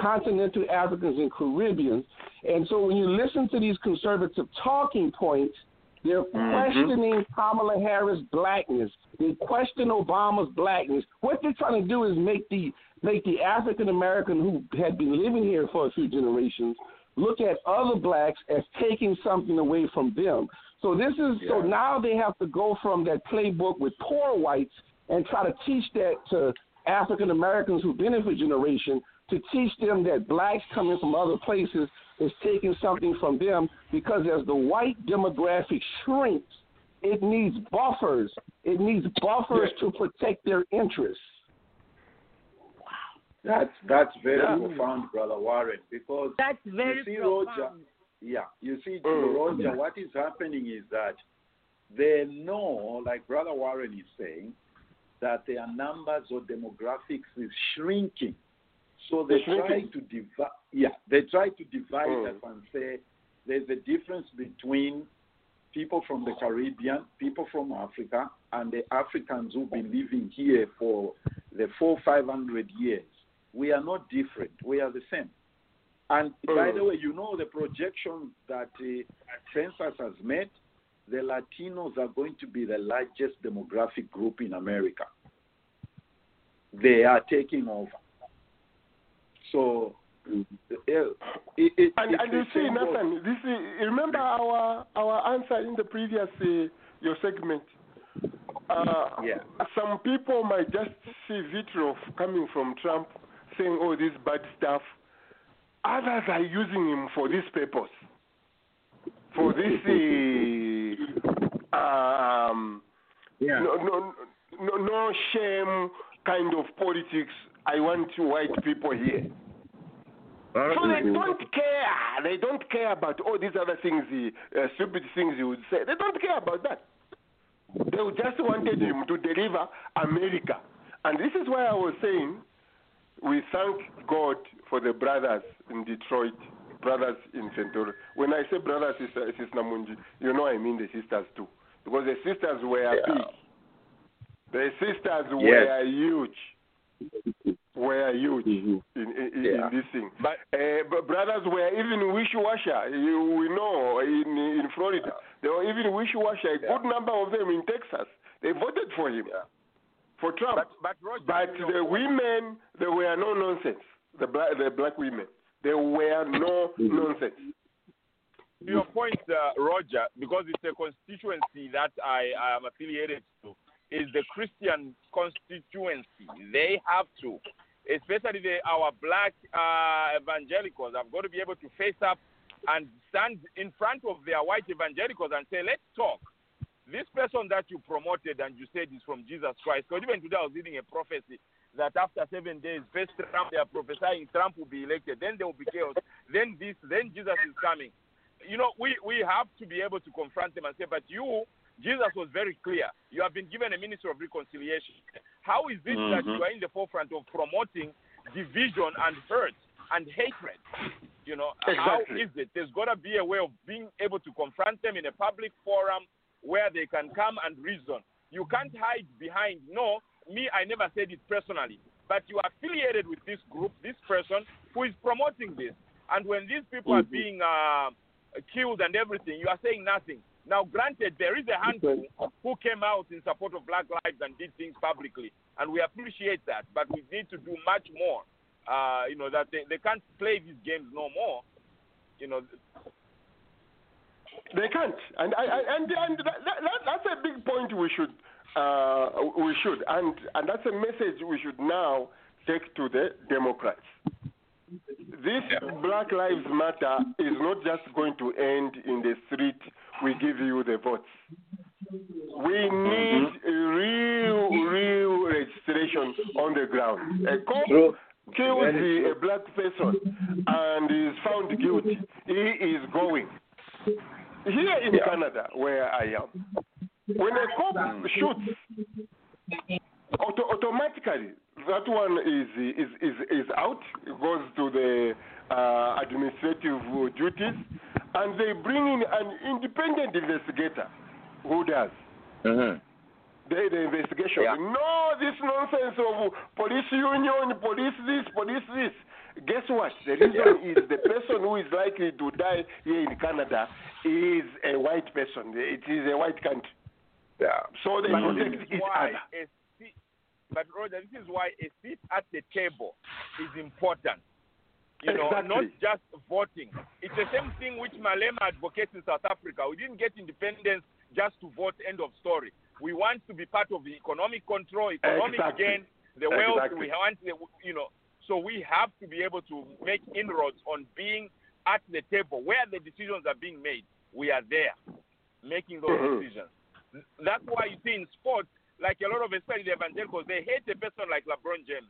continental Africans and Caribbeans. And so when you listen to these conservative talking points, they're mm-hmm. questioning Kamala Harris' blackness. They question Obama's blackness. What they're trying to do is make the make the African American who had been living here for a few generations look at other blacks as taking something away from them. So this is so now they have to go from that playbook with poor whites and try to teach that to African Americans who've been here for generation to teach them that blacks coming from other places is taking something from them because as the white demographic shrinks, it needs buffers. It needs buffers to protect their interests. Wow. That's that's very Yeah. profound, brother Warren, because That's very you see, profound. Roger. Yeah, you see, Mm. Roger. What is happening is that they know, like brother Warren is saying, that their numbers or demographics is shrinking. So they try to divide. Yeah, they try to divide Mm. us and say there's a difference between people from the Caribbean, people from Africa, and the Africans who've been living here for the four, five hundred years. We are not different. We are the same. And by the Mm. way, you know the projection that uh, census has made, the Latinos are going to be the largest demographic group in America. They are taking over. So, uh, it, it, And, and you see, Nathan, this is, remember our our answer in the previous uh, your segment. Uh, Yeah. Some people might just see vitriol coming from Trump, saying, "Oh, this bad stuff." Others are using him for this purpose, for this uh, um, Yeah. no, no, no, no shame kind of politics. I want white people here. So they don't care. They don't care about all these other things, uh, stupid things you would say. They don't care about that. They just wanted him to deliver America. And this is why I was saying we thank God for the brothers in Detroit, brothers in Centurion. When I say brothers, sister, sister Namunji, you know I mean the sisters too. Because the sisters were big. The sisters were huge. Were huge in, in, in, Yeah. in this thing. But uh, but brothers were even wish-washer. You, we know in in Florida, they were even wish-washer. A good number of them in Texas. They voted for him, for Trump. But, but Roger, But you know, the women, there were no nonsense. The black, the black women, there were no nonsense. to your point, uh, Roger, because it's a constituency that I, I am affiliated to. Is the Christian constituency. They have to, especially the, our black uh, evangelicals, have got to be able to face up and stand in front of their white evangelicals and say, let's talk. This person that you promoted and you said is from Jesus Christ, because even today I was reading a prophecy that after seven days, first Trump, they are prophesying Trump will be elected, then there will be chaos, then this, then Jesus is coming. You know, we, we have to be able to confront them and say, but you, Jesus was very clear. You have been given a ministry of reconciliation. How is it that Mhm. you are in the forefront of promoting division and hurt and hatred? You know, how Exactly. is it? There's got to be a way of being able to confront them in a public forum where they can come and reason. You can't hide behind, no, me, I never said it personally, but you are affiliated with this group, this person who is promoting this. And when these people are Mhm. being uh, killed and everything, you are saying nothing. Now, granted, there is a handful who came out in support of Black Lives and did things publicly, and we appreciate that. But we need to do much more. Uh, you know that they, they can't play these games no more. You know, They can't, and and and that, that, that's a big point we should uh, we should, and and that's a message we should now take to the Democrats. This Black Lives Matter is not just going to end in the street. We give you the votes. We need a real, real registration on the ground. A cop kills a black person and is found guilty. He is going. Here in Canada, where I am, when a cop shoots, auto- automatically that one is, is, is, is out, it goes to the uh, administrative duties, and they bring in an independent investigator who does Mhm. the, the investigation. Yeah. No, this nonsense of police union, police this, police this. Guess what? The reason <laughs> is the person who is likely to die here in Canada is a white person. It is a white country. Yeah. So they but protect this is each other. seat, but Roger, this is why a seat at the table is important. You know, Exactly. not just voting. It's the same thing which Malema advocates in South Africa. We didn't get independence just to vote. End of story. We want to be part of the economic control, economic Exactly. gain, the wealth. Exactly. We want, the, you know, so we have to be able to make inroads on being at the table where the decisions are being made. We are there, making those Mhm. decisions. That's why you see in sports, like a lot of especially the evangelicals, they hate a person like LeBron James.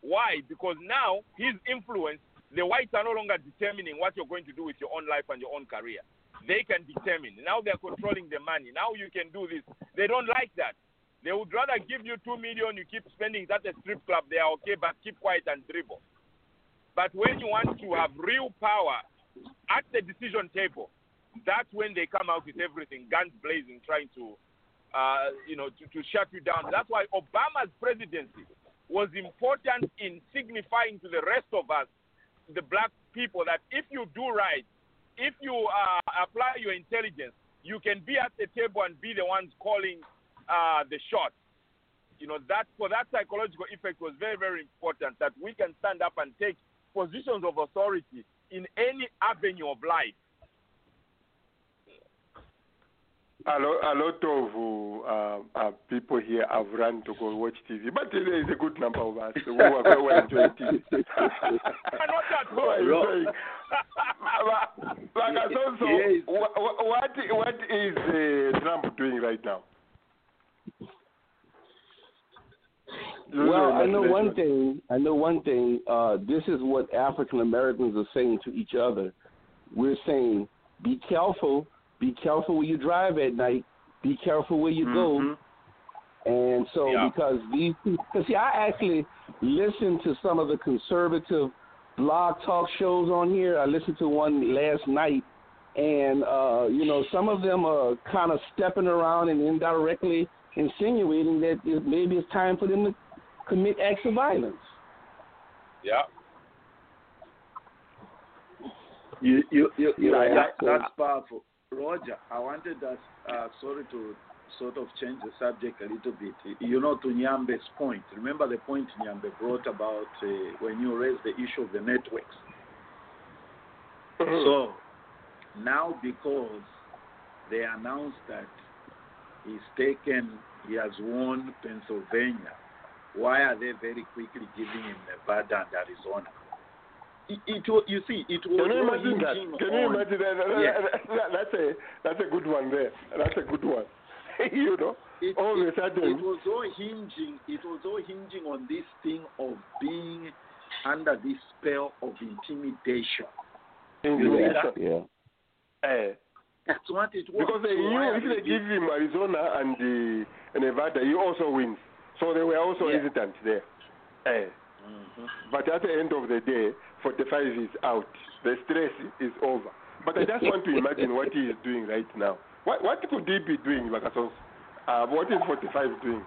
Why? Because now his influence, the whites are no longer determining what you're going to do with your own life and your own career. They can determine. Now they're controlling the money. Now you can do this. They don't like that. They would rather give you two million, you keep spending it at a strip club, they are okay, but keep quiet and dribble. But when you want to have real power at the decision table, that's when they come out with everything, guns blazing, trying to, uh, you know, to, to shut you down. That's why Obama's presidency was important in signifying to the rest of us, the black people, that if you do right, if you uh, apply your intelligence, you can be at the table and be the ones calling uh, the shots. You know, that for that psychological effect was very, very important that we can stand up and take positions of authority in any avenue of life. A lot, a lot of uh, uh, people here have run to go watch TV, but there is a good number of us <laughs> <laughs> who are who are enjoying TV. who are enjoying. Like I also, Yes. wha- wha- what what is uh, Trump doing right now? Well, I know one thing. I know one thing. Uh, this is what African Americans are saying to each other. We're saying, be careful. Be careful where you drive at night. Be careful where you go. And so, Yeah. because these, because see, I actually listened to some of the conservative blog talk shows on here. I listened to one last night, and uh, you know, some of them are kind of stepping around and indirectly insinuating that it, maybe it's time for them to commit acts of violence. Yeah. You, you, you, you Yeah, that, that's powerful. Roger, I wanted us, uh, sorry to sort of change the subject a little bit. You know, to Nyambe's point, remember the point Nyambe brought about uh, when you raised the issue of the networks. So now, because they announced that he's taken he has won Pennsylvania. Why are they very quickly giving him Nevada and Arizona? It, it wa- you see, it was Can you all imagine that? hinging Can you on- imagine that? That- Yes. that- that- That's a that's a good one there. That's a good one. <laughs> you know, It, all of a sudden, it was all hinging. It was all hinging on this thing of being under this spell of intimidation. intimidation. Yeah. Eh, That's what it was. because they So knew if they they give him Arizona and uh, Nevada, he also wins. So they were also Yeah. hesitant there. Eh, Mhm. But at the end of the day, 45 is out. The stress is over. But I just want to imagine what he is doing right now. What, what could he be doing, Bakasos? Uh, what is 45 doing?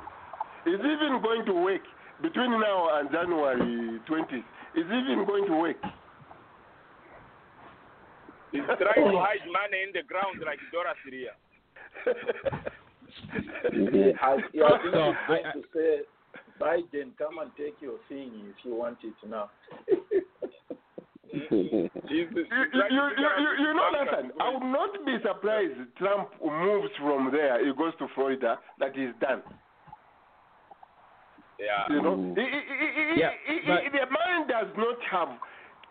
Is he even going to work between now and January 20th? Is he even going to work? He's trying to hide money in the ground like Dora Syria. I, <laughs> yeah, I think So, it's going I- I- to say, Biden, come and take your thing if you want it now. <laughs> You, know, his Nathan. I would not be surprised Trump moves from there, he goes to Florida, that is done. Yeah. You know, Mm. He- he- he- he- Yeah, but- the man does not have.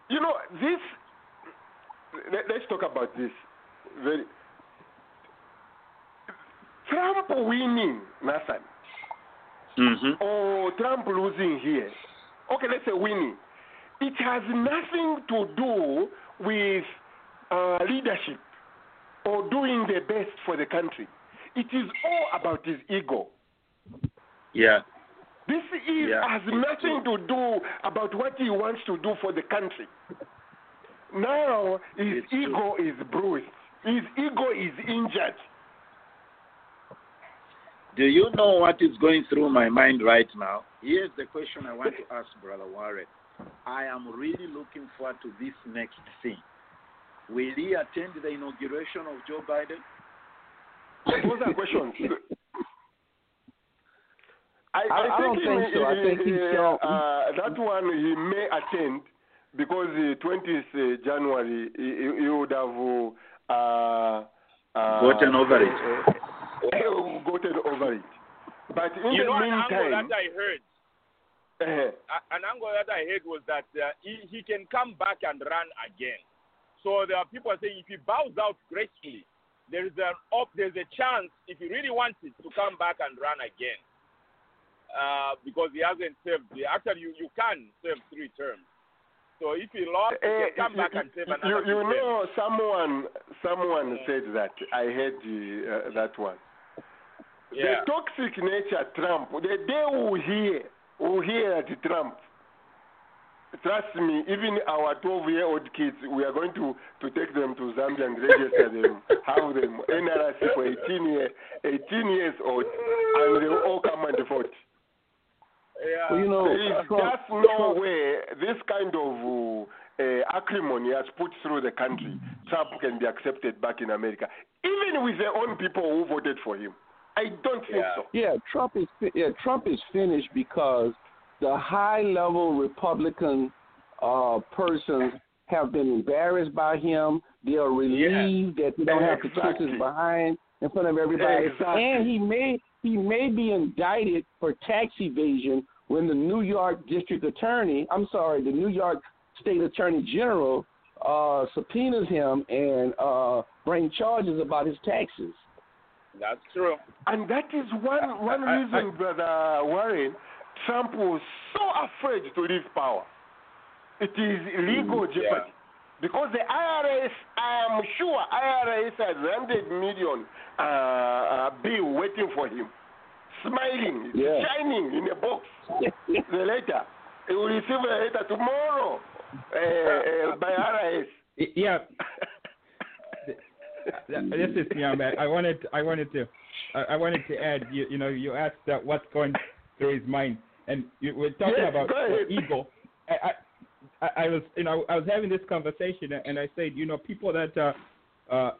You know, this. Let, us talk about this. Very. Trump winning, Nathan, Mm-hmm. or Trump losing here. Okay, let's say winning. It has nothing to do with uh, leadership or doing the best for the country. It is all about his ego. Yeah. This is, Yeah, has nothing to do about what he wants to do for the country. Now his It's true. ego is bruised. His ego is injured. Do you know what is going through my mind right now? Here's the question I want to ask Brother Warren. I am really looking forward to this next thing. Will he attend the inauguration of Joe Biden? Those are questions. <laughs> I, I- I don't think may- so. I think he's uh, shown- uh, that one he may attend because the 20th uh, January he, he- he would have uh, uh, Gotten over it. Uh, gotten over it. But in you the know, an angle that I heard, uh, an angle that I heard was that uh, he, he can come back and run again. So there are people saying if he bows out gracefully, there is an op, there's a chance if he really wants it to come back and run again. Uh, because he hasn't served. Actually, you, you can serve three terms. So if he lost, he Eh, can come back you, and serve you, another you terms. know, someone someone said that. I heard uh, that one. Yeah. The toxic nature Trump. The day we hear, we hear at Trump. Trust me, even our 12-year-old kids, we are going to, to take them to Zambia and register them, <laughs> have them NRC for 18, year, 18 years old, and they will all come and vote. Yeah. Well, you know, There is Trump- just no way this kind of uh, acrimony has put through the country. Trump can be accepted back in America, even with their own people who voted for him. I don't think Yeah. so. Yeah, Trump is fi- yeah Trump is finished because the high level Republican uh, persons have been embarrassed by him. They are relieved that they don't have to kiss his behind in front of everybody. Exactly. And he may he may be indicted for tax evasion when the New York District Attorney, I'm sorry, the New York State Attorney General uh, subpoenas him and uh, bring charges about his taxes. That's true. And that is one, one reason, Brother Warren, Trump was so afraid to leave power. It is legal Mm, jeopardy. Because the IRS, I am sure IRS has 100 million uh, uh, bill waiting for him, smiling, Yeah. shining in a box. the letter. He will receive a letter tomorrow uh, uh, by IRS. Yeah, <laughs> this is yeah, man. I wanted I wanted to I, I wanted to add. You, you know, you asked uh, what's going through his mind, and you were talking Yes, about ego. I, I I I was you know I was having this conversation, and I said you know people that uh, uh,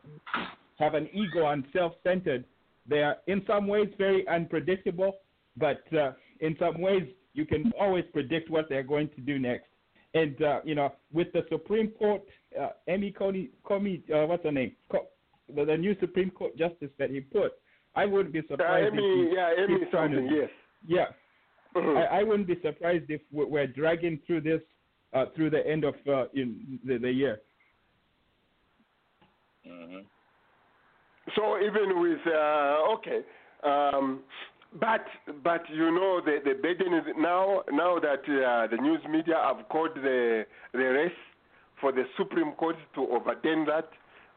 have an ego and self-centered, they are in some ways very unpredictable, but uh, in some ways you can always predict what they're going to do next. And uh, you know, with the Supreme Court, uh, Amy Coney, Comey, uh, what's her name? Co- the, the new Supreme Court justice that he put, I wouldn't be surprised. Amy, if he yeah, Amy keeps trying to- something, yes. Yeah, Mhm. I, I wouldn't be surprised if we're, we're dragging through this uh, through the end of uh, in the, the year. Mm-hmm. So even with uh, okay, um, but but you know the the burden is now now that uh, the news media have called the the race for the Supreme Court to overturn that.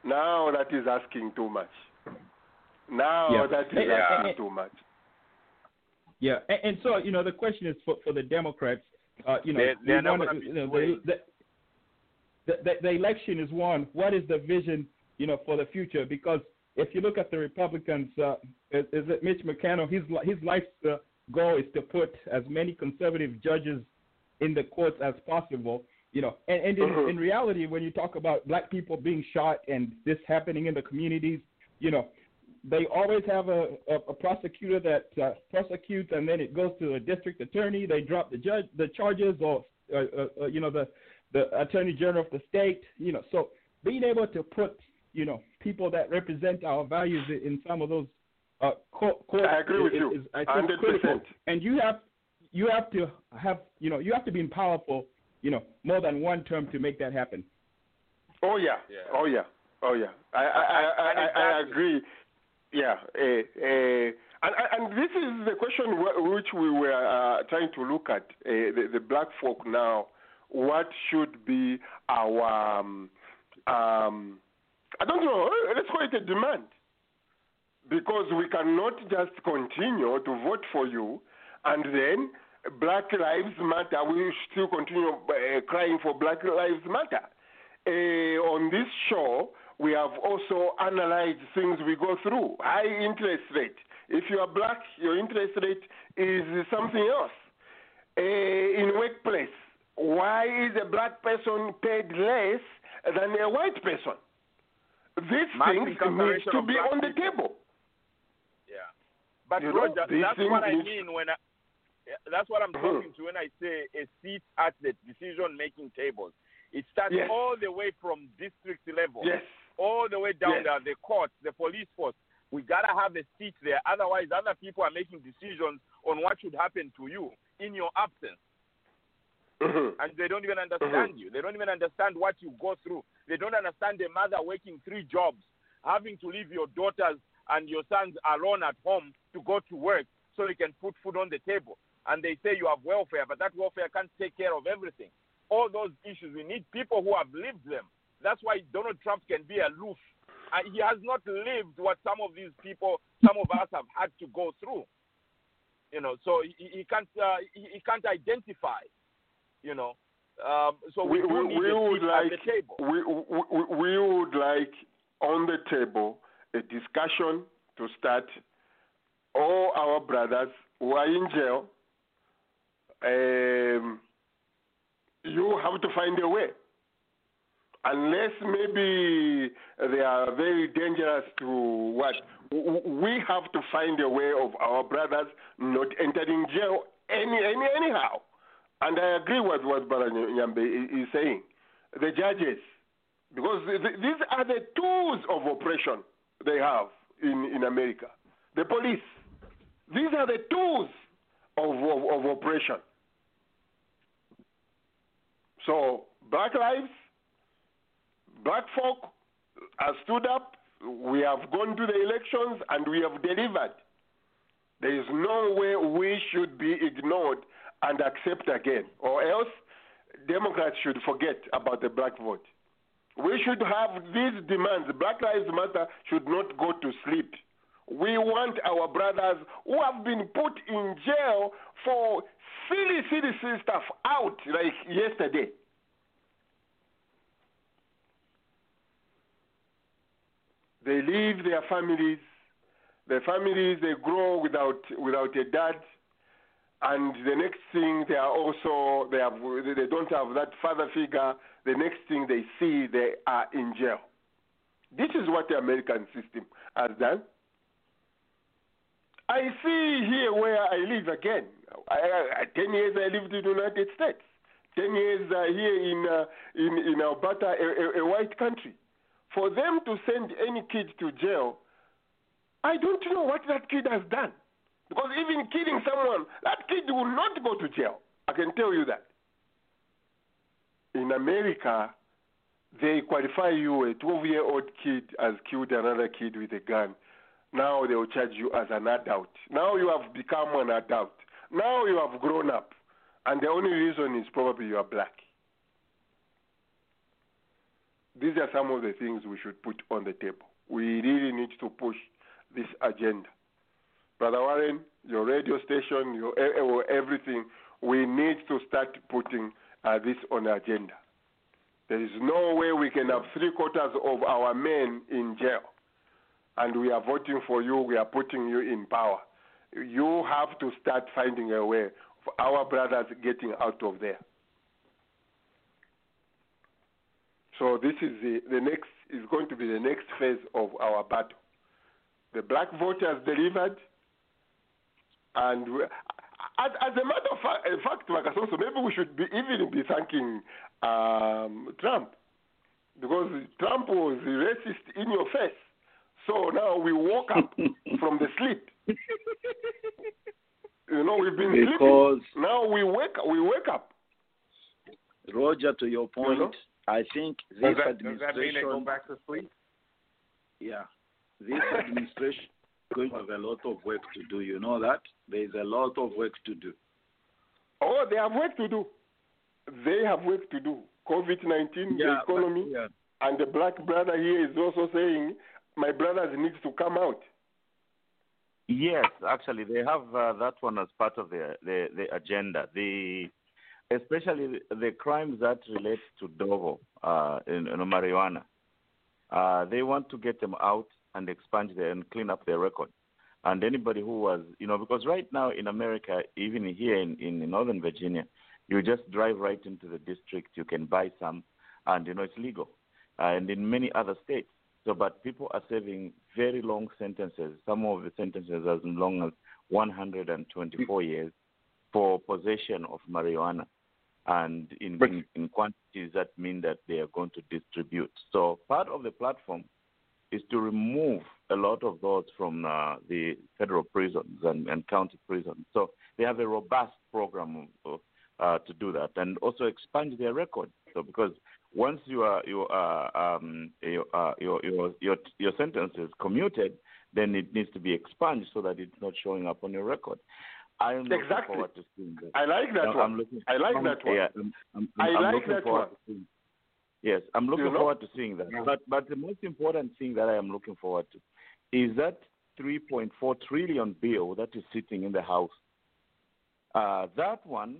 Now that is asking too much. Now Yeah. that is eh, asking too much. Yeah, and, and so you know the question is for for the Democrats. Uh, you know, They- they're we not wanna- you know, the, the, the the election is won. What is the vision? You know, for the future? Because if you look at the Republicans, uh, is, is it Mitch McConnell? His his life's uh, goal is to put as many conservative judges in the courts as possible. You know, and, and in, Mhm. in reality, when you talk about black people being shot and this happening in the communities, you know, they always have a, a, a prosecutor that uh, prosecutes, and then it goes to a district attorney. They drop the judge, the charges, or uh, uh, uh, you know the the attorney general of the state. You know, so being able to put you know people that represent our values in, some of those uh, court, courts I agree with is, you. is, I think 100%. critical. And you have you have to have you know you have to be powerful. You know, more than one term to make that happen. Oh yeah. Yeah. Oh yeah. Oh yeah. I I I, And I, I agree. Yeah. Uh, uh, and, and this is the question which we were uh, trying to look at. Uh, the, the black folk now. What should be our um, um, I don't know. Let's call it a demand, because we cannot just continue to vote for you, and then Black Lives Matter. We still continue uh, crying for Black Lives Matter. Uh, on this show, we have also analyzed things we go through. High interest rate. If you are black, your interest rate is something else. Uh, in workplace, why is a black person paid less than a white person? These Massive things need to be on the people. table. Yeah. But You know, that's what I mean when I. That's what I'm talking to when I say a seat at the decision-making tables. It starts Yes. all the way from district level, Yes. all the way down Yes. there, the courts, the police force. We gotta have a seat there. Otherwise, other people are making decisions on what should happen to you in your absence, Mhm. and they don't even understand you. They don't even understand what you go through. They don't understand a mother working three jobs, having to leave your daughters and your sons alone at home to go to work so they can put food on the table. And they say you have welfare, but that welfare can't take care of everything. All those issues, we need people who have lived them. That's why Donald Trump can be aloof. He has not lived what some of these people, some of us have had to go through. You know, so he, he can't uh, he, he can't identify. You know, um, so we, we, we, need we would like at the table. we, we, we would like on the table a discussion to start. All our brothers who are in jail, um, you have to find a way. Unless maybe they are very dangerous to what? We have to find a way of our brothers not entering jail any, any anyhow. And I agree with what Brother Nyambe is saying. The judges, because th- th- these are the tools of oppression they have in, in America. The police, these are the tools of, of, of oppression. So, black lives, black folk have stood up. We have gone to the elections and we have delivered. There is no way we should be ignored and accept again, or else Democrats should forget about the black vote. We should have these demands. Black Lives Matter should not go to sleep. We want our brothers who have been put in jail for silly, silly, silly stuff out like yesterday. They leave their families. Their families they grow without without a dad, and the next thing they are also they have they don't have that father figure. The next thing they see they are in jail. This is what the American system has done. I see here where I live again. I, I, Ten years I lived in the United States. Ten years uh, here in, uh, in in Alberta, a, a, a white country. For them to send any kid to jail, I don't know what that kid has done. Because even killing someone, that kid will not go to jail. I can tell you that. In America, they qualify you, a 12 year old kid has killed another kid with a gun. Now they will charge you as an adult. Now you have become an adult. Now you have grown up. And the only reason is probably you are black. These are some of the things we should put on the table. We really need to push this agenda. Brother Warren, your radio station, your e- e- everything, we need to start putting uh, this on the agenda. There is no way we can have three quarters of our men in jail, and we are voting for you, we are putting you in power. You have to start finding a way for our brothers getting out of there. So this is the, the next is going to be the next phase of our battle. The black vote has delivered, and we, as, as a matter of fact, in fact, maybe we should be even be thanking um, Trump because Trump was racist in your face. So now we woke up <laughs> from the sleep. You know, we've been Because- sleeping. Now we wake we wake up. Roger, to your point, know? I think this Does that, does that mean they go back to sleep? yeah, this administration is going to have a lot of work to do. You know that there is a lot of work to do. Oh, they have work to do. They have work to do. COVID 19, the Yeah, but- economy, yeah. and the black brother here is also saying, my brothers need to come out. Yes, actually, they have uh, that one as part of the, the, the agenda. The especially the crimes that relate to Dovo, uh, in, in marijuana. Uh, they want to get them out and expunge them and clean up their record. And anybody who was, you know, because right now in America, even here in, in Northern Virginia, you just drive right into the district, you can buy some, and you know it's legal. Uh, and in many other states. So, but people are serving very long sentences. Some of the sentences as long as 124 years for possession of marijuana, and in, in, in quantities that mean that they are going to distribute. So, part of the platform is to remove a lot of those from uh, the federal prisons and, and county prisons. So, they have a robust program of, uh, to do that, and also expand their record. So, because once you are you are um, your, uh, your your your your sentence is commuted, then it needs to be expunged so that it's not showing up on your record. I am looking forward to seeing that. I like that I'm one. looking, I like that one. Yeah, I'm, I'm, I I'm like looking that forward one. to seeing. Yes, I'm looking You know? forward to seeing that. But but the most important thing that I am looking forward to is that 3.4 trillion bill that is sitting in the House. Uh, that one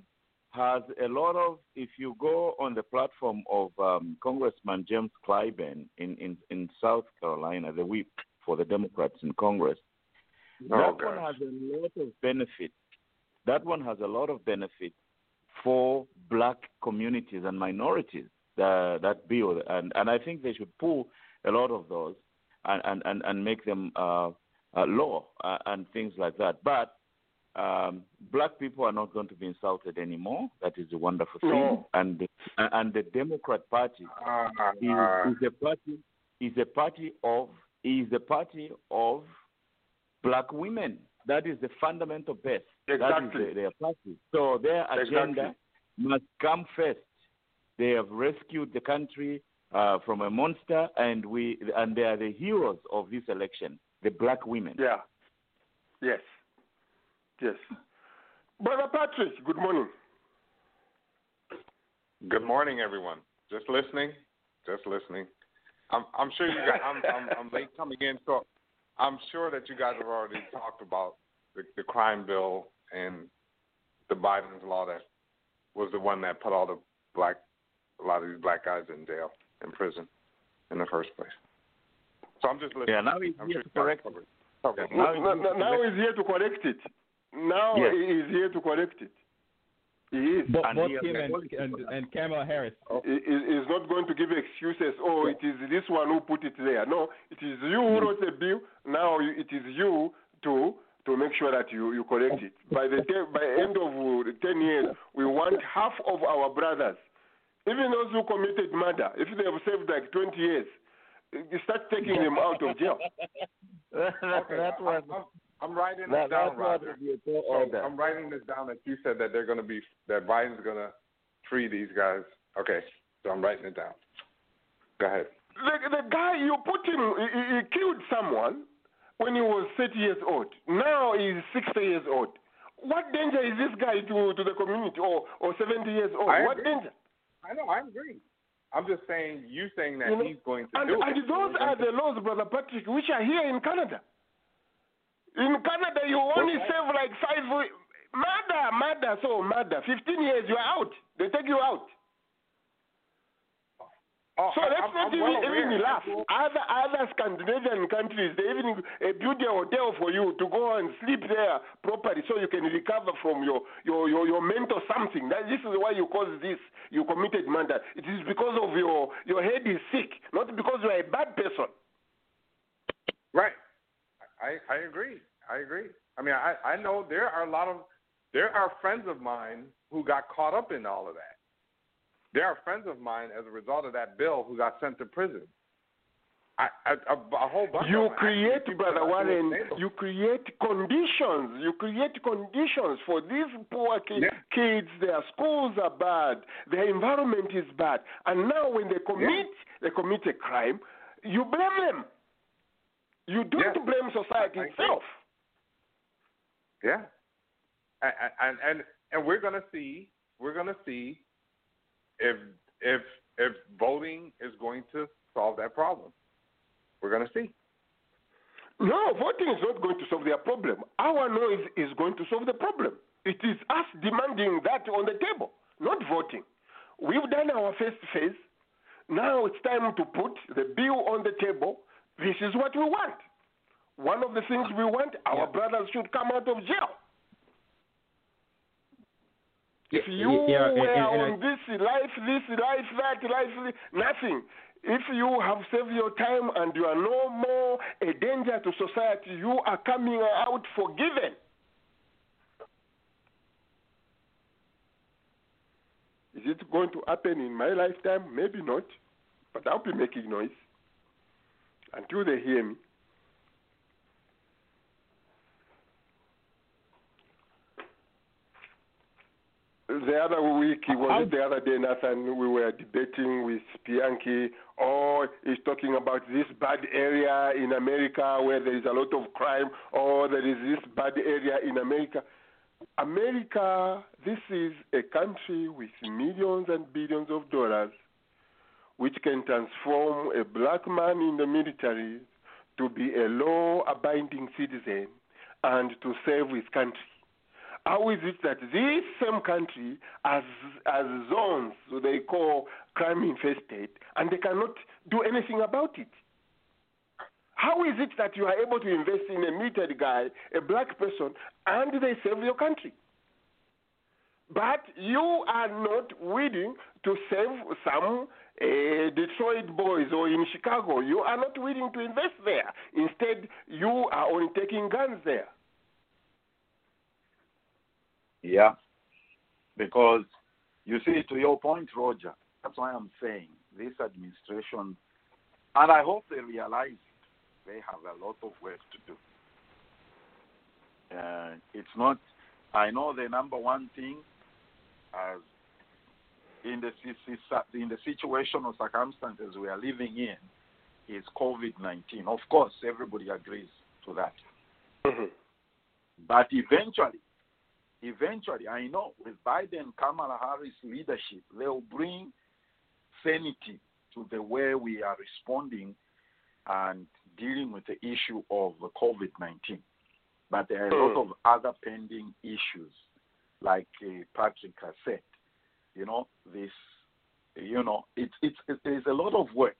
has a lot of. If you go on the platform of um, Congressman James Clyburn in, in in South Carolina, the whip for the Democrats in Congress, Oh, that one has a lot of benefit. That one has a lot of benefit for black communities and minorities. The, that bill, and and I think they should pull a lot of those and and and, and make them uh, uh, law uh, and things like that. But um, black people are not going to be insulted anymore. That is a wonderful thing. No. And the, and the Democrat Party Uh, is, is a party is a party of is a party of black women. That is the fundamental base. Exactly. is the, their party. So their agenda must come first. They have rescued the country uh, from a monster, and we and they are the heroes of this election. The black women. Yeah. Yes. Yes. Brother Patrick, good morning. Good morning, everyone. Just listening, just listening. I'm I'm sure you guys. I'm I'm, I'm late coming in, so I'm sure that you guys have already talked about the, the crime bill and the Biden's law that was the one that put all the black a lot of these black guys in jail in prison in the first place. So I'm just listening. Yeah, now he's I'm here sure to correct it. covered it. Now Now, now, now he's here to correct it. Now Yes. he is here to correct it. He is. Bo- And both he him and, and, and Kamala Harris. He he- he's not going to give excuses. Oh, it is this one who put it there. No, it is you who wrote the bill. Now it is you to to make sure that you, you correct it. By the te- by end of uh, ten years, we want half of our brothers, even those who committed murder, if they have served like twenty years, you start taking them out of jail. <laughs> that, Okay, that I- was I'm, I'm writing that, this down, that Roger. So. I'm writing this down that you said that they're going to be that Biden's going to free these guys. Okay, so I'm writing it down. Go ahead. The, the guy you put him, he, he he killed someone when he was 30 years old. Now he's 60 years old. What danger is this guy to, to the community or, or 70 years old? I what agree. danger? I know. I agree. I'm just saying you saying that You know, he's going to And, do and it. those are the laws, Brother Patrick, which are here in Canada. In Canada, you only Okay. serve like five. Murder, murder, so murder. 15 years, you're out. They take you out. Oh, So I- let's I'm- not I'm well even, even laugh. Other other Scandinavian countries, they even uh, build a hotel for you to go and sleep there properly, so you can recover from your your your, your mental something. That this is why you caused this. You committed murder. It is because of your your head is sick, not because you are a bad person. Right. I I agree. I agree. I mean, I I know there are a lot of there are friends of mine who got caught up in all of that. There are friends of mine as a result of that bill who got sent to prison. I, I a, a whole bunch. You create, brother Warren. You create conditions. You create conditions for these poor ki- Yeah. kids. Their schools are bad. Their environment is bad. And now, when they commit, they commit a crime. You blame them. You don't Yeah. blame society I itself. Yeah. And and and, and we're gonna see we're gonna see if if if voting is going to solve that problem. We're gonna see. No, voting is not going to solve their problem. Our noise is going to solve the problem. It is us demanding that on the table, not voting. We've done our first phase. Now it's time to put the bill on the table. This is what we want. One of the things we want, our brothers should come out of jail. If you Yeah, and- were and- and I- on this life, this life, that life, nothing. If you have saved your time and you are no more a danger to society, you are coming out forgiven. Is it going to happen in my lifetime? Maybe not, but I'll be making noise until they hear me. The other week, it was the other day, Nathan, we were debating with Pianki. Oh, he's talking about this bad area in America where there is a lot of crime, or there is this bad area in America. America, this is a country with millions and billions of dollars, which can transform a black man in the military to be a law abiding citizen and to serve his country. How is it that this same country has, has zones so they call crime infested and they cannot do anything about it? How is it that you are able to invest in a military guy, a black person, and they serve your country? But you are not willing to save some uh, Detroit boys or in Chicago. You are not willing to invest there. Instead, you are only taking guns there. Yeah. Because you see, to your point, Roger, that's why I'm saying this administration, and I hope they realize they have a lot of work to do. Uh, it's not, I know the number one thing as in the, in the situation or circumstances we are living in is COVID 19. Of course, everybody agrees to that. Mm-hmm. But eventually, eventually, I know with Biden, Kamala Harris leadership, they'll bring sanity to the way we are responding and dealing with the issue of COVID 19. But there are a lot hmm. of other pending issues, like uh, Patrick has said. You know, this, you know, it's it's it's a lot of work.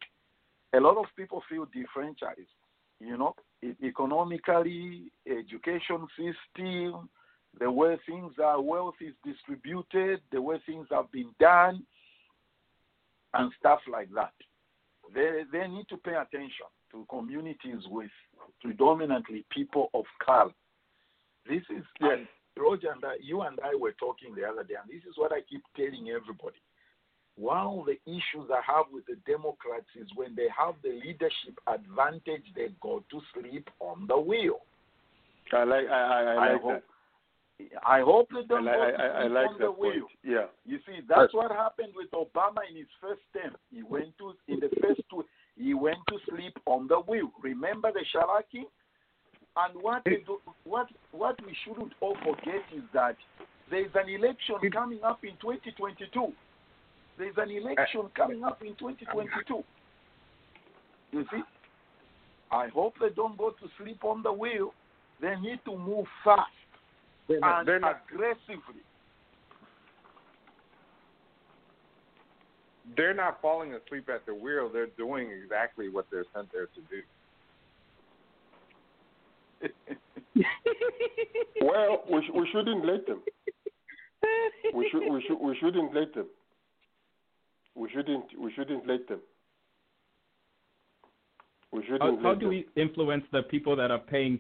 A lot of people feel defranchised. You know, e- economically, education system, the way things are, wealth is distributed, the way things have been done, and stuff like that. They they need to pay attention to communities with predominantly people of color. This is and Roger and I, you and I were talking the other day, and this is what I keep telling everybody. One of the issues I have with the Democrats is when they have the leadership advantage, they go to sleep on the wheel. I like I, I, I like hope, that. I hope they I, don't li- go I, to I, I sleep like on that the wheel. point. Yeah. You see, that's what happened with Obama in his first term. He went to in the first two, he went to sleep on the wheel. Remember the Sharaki? And what do, what what we shouldn't all forget is that there is an election coming up in 2022. There is an election uh, coming up in 2022. You see, I hope they don't go to sleep on the wheel. They need to move fast They're and they're not- aggressively. They're not falling asleep at the wheel. They're doing exactly what they're sent there to do. <laughs> Well, we, sh- we shouldn't let them. We should we should we shouldn't let them. We shouldn't we shouldn't let them. We shouldn't How, how do them. we influence the people that are paying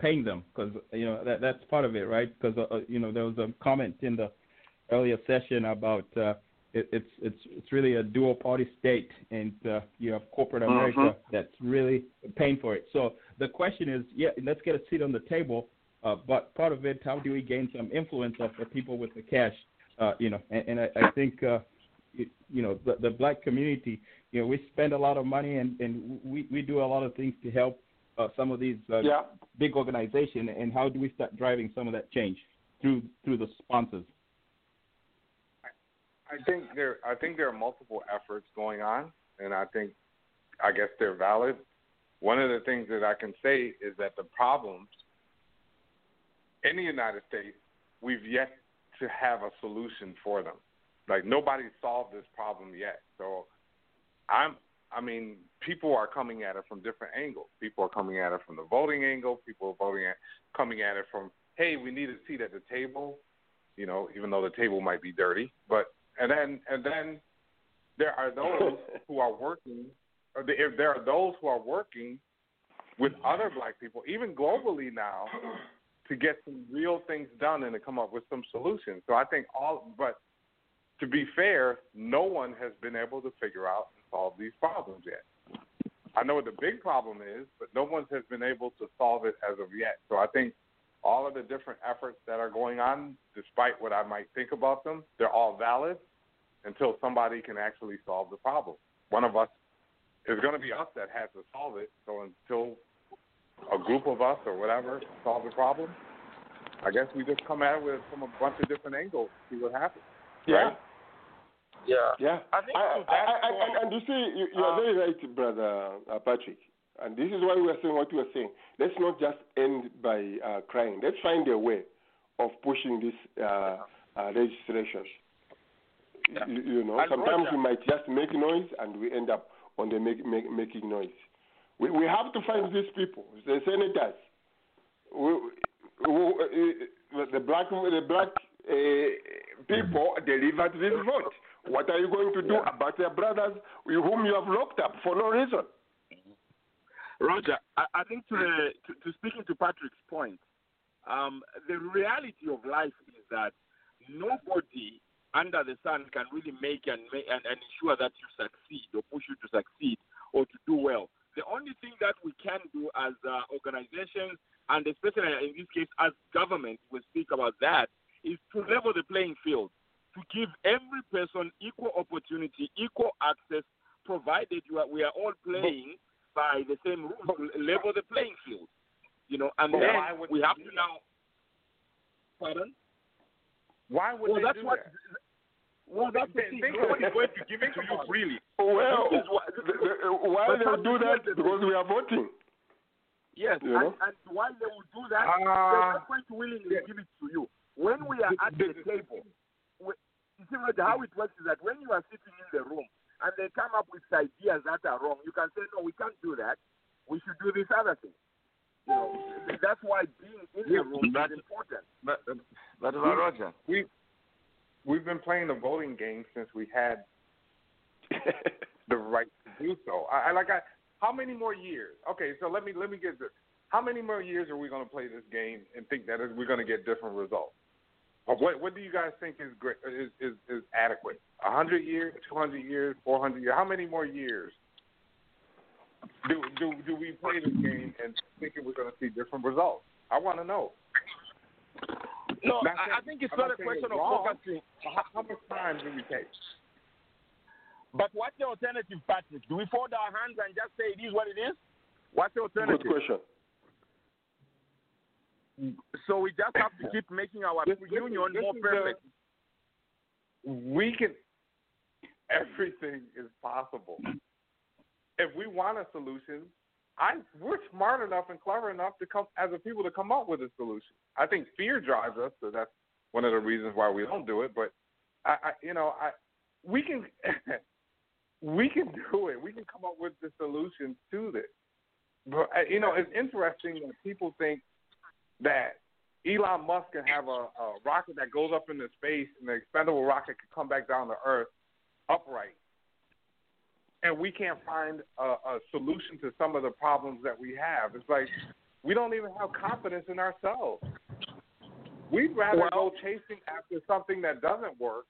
paying them? Because you know that that's part of it, right? Because uh, uh, you know there was a comment in the earlier session about uh, it, it's it's it's really a dual party state, and uh, you have corporate America Mhm. that's really paying for it. So the question is, yeah, let's get a seat on the table. Uh, but part of it, how do we gain some influence of the people with the cash? Uh, you know, and, and I, I think uh, you, you know the, the black community. You know, we spend a lot of money and, and we, we do a lot of things to help uh, some of these uh, Yeah. big organizations. And how do we start driving some of that change through through the sponsors? I think there I think there are multiple efforts going on and I think I guess they're valid. One of the things that I can say is that the problems in the United States we've yet to have a solution for them. Like nobody's solved this problem yet. So I'm I mean, people are coming at it from different angles. People are coming at it from the voting angle. People are voting at, coming at it from, hey, we need a seat at the table, you know, even though the table might be dirty. But and then and then there are those <laughs> who are working. Or the, if there are those who are working with other black people, even globally now, to get some real things done and to come up with some solutions. So I think all, but to be fair, no one has been able to figure out and solve these problems yet. I know what the big problem is, but no one has been able to solve it as of yet. So I think all of the different efforts that are going on, despite what I might think about them, they're all valid until somebody can actually solve the problem. One of us is going to be us that has to solve it. So until a group of us or whatever solve the problem, I guess we just come at it with from a bunch of different angles, see what happens. Yeah. Right? Yeah. Yeah. I think I, to I, I, and you see, you, you are Uh, very right, brother uh, Patrick. And this is why we are saying what we are saying. Let's not just end by uh, crying. Let's find a way of pushing this uh, uh, registration. You, you know, And sometimes Roger- we might just make noise and we end up on the make, make, making noise. We, we have to find these people, the senators, who, who, uh, the black, the black uh, people delivered this vote. What are you going to do about their brothers whom you have locked up for no reason? Roger, I, I think to, the, to, to speaking to Patrick's point, um, the reality of life is that nobody under the sun can really make and, and, and ensure that you succeed or push you to succeed or to do well. The only thing that we can do as uh, organizations, and especially in this case as government, we speak about that, is to level the playing field, to give every person equal opportunity, equal access, provided you are, we are all playing by the same rules, level the playing field. You know, and But then we have to now. Pardon? Why would well, they that's do what. that? Well, that's the Think- thing. think Nobody's going to give it to you <laughs> freely. Well, This is what- the, the, why But they will do that? Because we are voting. Yes, You and, know? and why they will do that, Ah. they're not going to willingly give it to you. When we are at the table, we, you see Roger, how it works is that when you are sitting in the room and they come up with ideas that are wrong, you can say, no, we can't do that. We should do this other thing. You know, that's why being in the room But- is important. But but uh, Roger, We we've been playing the voting game since we had <laughs> the right to do so. I, I like I how many more years? Okay, so let me let me get this. How many more years are we going to play this game and think that we're going to get different results? Uh, What what do you guys think is great is is, is adequate? A hundred years, two hundred years, four hundred years? How many more years? Do do do we play this game and thinking we're going to see different results? I want to know. No, Not I, I think it's I'm not not a question of wrong. focusing. How, how much time do we take? But what's the alternative, Patrick? Do we fold our hands and just say it is what it is? What's the alternative? Good question. So we just have to keep making our This- this union this more is the- perfect. we can everything is possible if we want a solution i we're smart enough and clever enough to come as a people to come up with a solution. I think fear drives us so that's one of the reasons why we don't do it but i, I you know i we can <laughs> we can do it. We can come up with the solutions to this. But uh, you know it's interesting that people think that Elon Musk can have a, a rocket that goes up into space, and the expendable rocket can come back down to Earth upright. And we can't find a, a solution to some of the problems that we have. It's like we don't even have confidence in ourselves. We'd rather go chasing after something that doesn't work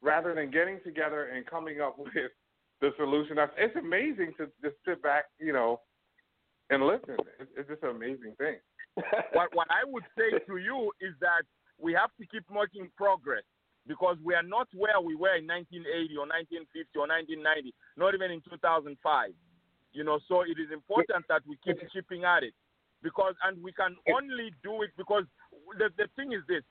rather than getting together and coming up <laughs> with the solution. It's amazing to just sit back, you know, and listen. It's, it's just an amazing thing. <laughs> what what I would say to you is that we have to keep making progress because we are not where we were in 1980 or 1950 or 1990, not even in 2005. You know, so it is important that we keep chipping at it because, and we can only do it because the the thing is this.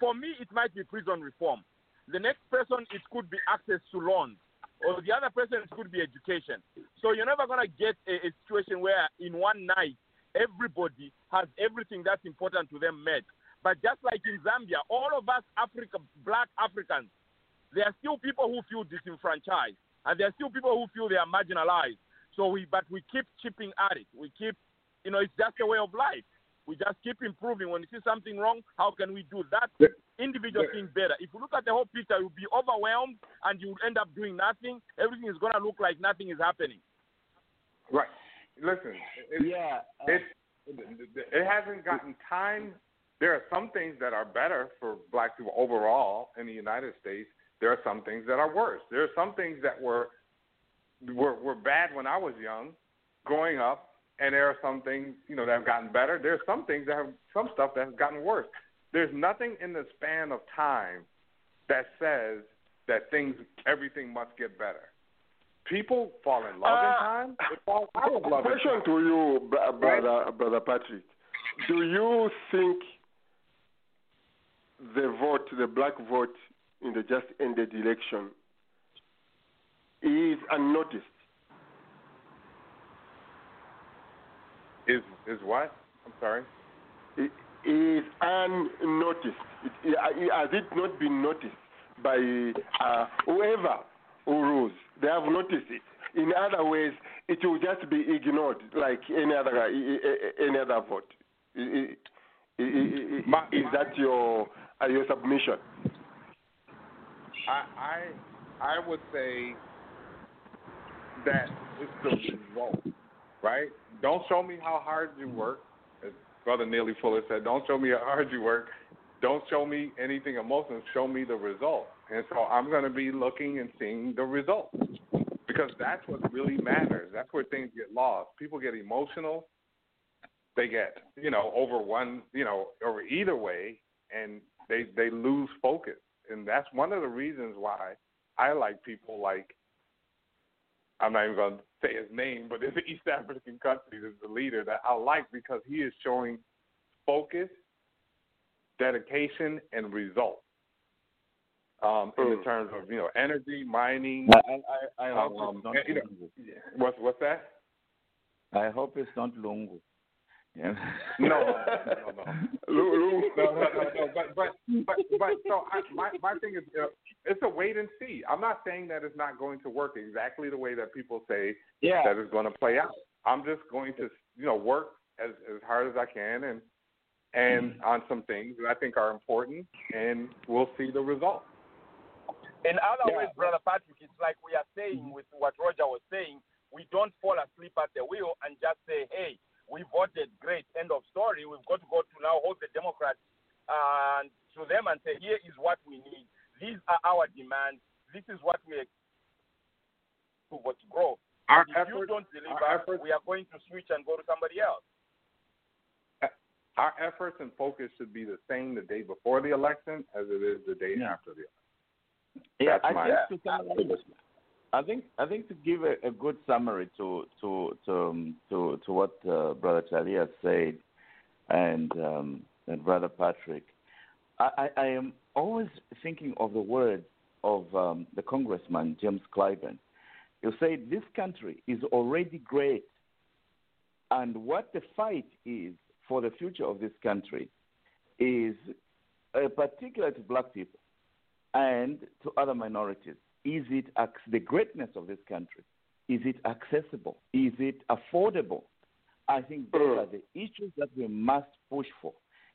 For me, it might be prison reform. The next person, it could be access to loans. Or the other person, it could be education. So you're never going to get a, a situation where in one night everybody has everything that's important to them met. But just like in Zambia, all of us Africa, black Africans, there are still people who feel disenfranchised, and there are still people who feel they are marginalized. So we, but we keep chipping at it. We keep, you know, it's just a way of life. We just keep improving. When you see something wrong, how can we do that individual thing better? If you look at the whole picture, you'll be overwhelmed and you'll end up doing nothing. Everything is going to look like nothing is happening. Right. Listen. It, yeah. Uh, it, it hasn't gotten time. There are some things that are better for black people overall in the United States. There are some things that are worse. There are some things that were were were bad when I was young, growing up, and there are some things you know that have gotten better. There are some things that have some stuff that has gotten worse. There's nothing in the span of time that says that things everything must get better. People fall in love in uh, time. They fall out of love Question to you, brother, brother Patrick. Do you think the vote, the black vote in the just ended election, is unnoticed? Is is what? I'm sorry. It is unnoticed. It, uh, it, has it not been noticed by uh, whoever who rules? They have noticed it. In other ways, it will just be ignored like any other uh, uh, any other vote. I- I- I- I- Is that your your submission? I I I would say that it's the result, right? Don't show me how hard you work, as Brother Neely Fuller said. Don't show me how hard you work. Don't show me anything emotional. Show me the result. And so I'm going to be looking and seeing the result because that's what really matters. That's where things get lost. People get emotional. They get you know over one you know over either way, and they they lose focus. And that's one of the reasons why I like people like I'm not even going to say his name, but there's an East African country that's the leader that I like because he is showing focus, dedication, and results. Um, in the terms of you know energy, mining. I, I, I hope um, it's not you know, what's what's that? I hope it's not Lungu. Yeah. No, no, no, no. <laughs> no, no, no, no. <laughs> But but but but so I, my my thing is, uh, it's a wait and see. I'm not saying that it's not going to work exactly the way that people say Yeah. that it's going to play out. I'm just going to you know work as as hard as I can and and on some things that I think are important, and we'll see the results. In other Yeah. words, Brother Patrick, it's like we are saying with what Roger was saying, we don't fall asleep at the wheel and just say, hey, we voted great, end of story. We've got to go to now hold the Democrats and to them and say, here is what we need. These are our demands. This is what we expect to grow. Our if you don't deliver, our efforts- we are going to switch and go to somebody else. Our efforts and focus should be the same the day before the election as it is the day Yeah. after the election. Yeah, That's I my- think to summarize, I think I think to give a, a good summary to to to um, to, to what uh, Brother Charlie has said, and um, and Brother Patrick, I, I, I am always thinking of the words of um, the Congressman James Clyburn. He said, this country is already great, and what the fight is for the future of this country is, uh, particularly to black people and to other minorities. Is it the greatness of this country? Is it accessible? Is it affordable? I think those are the issues that we must push for.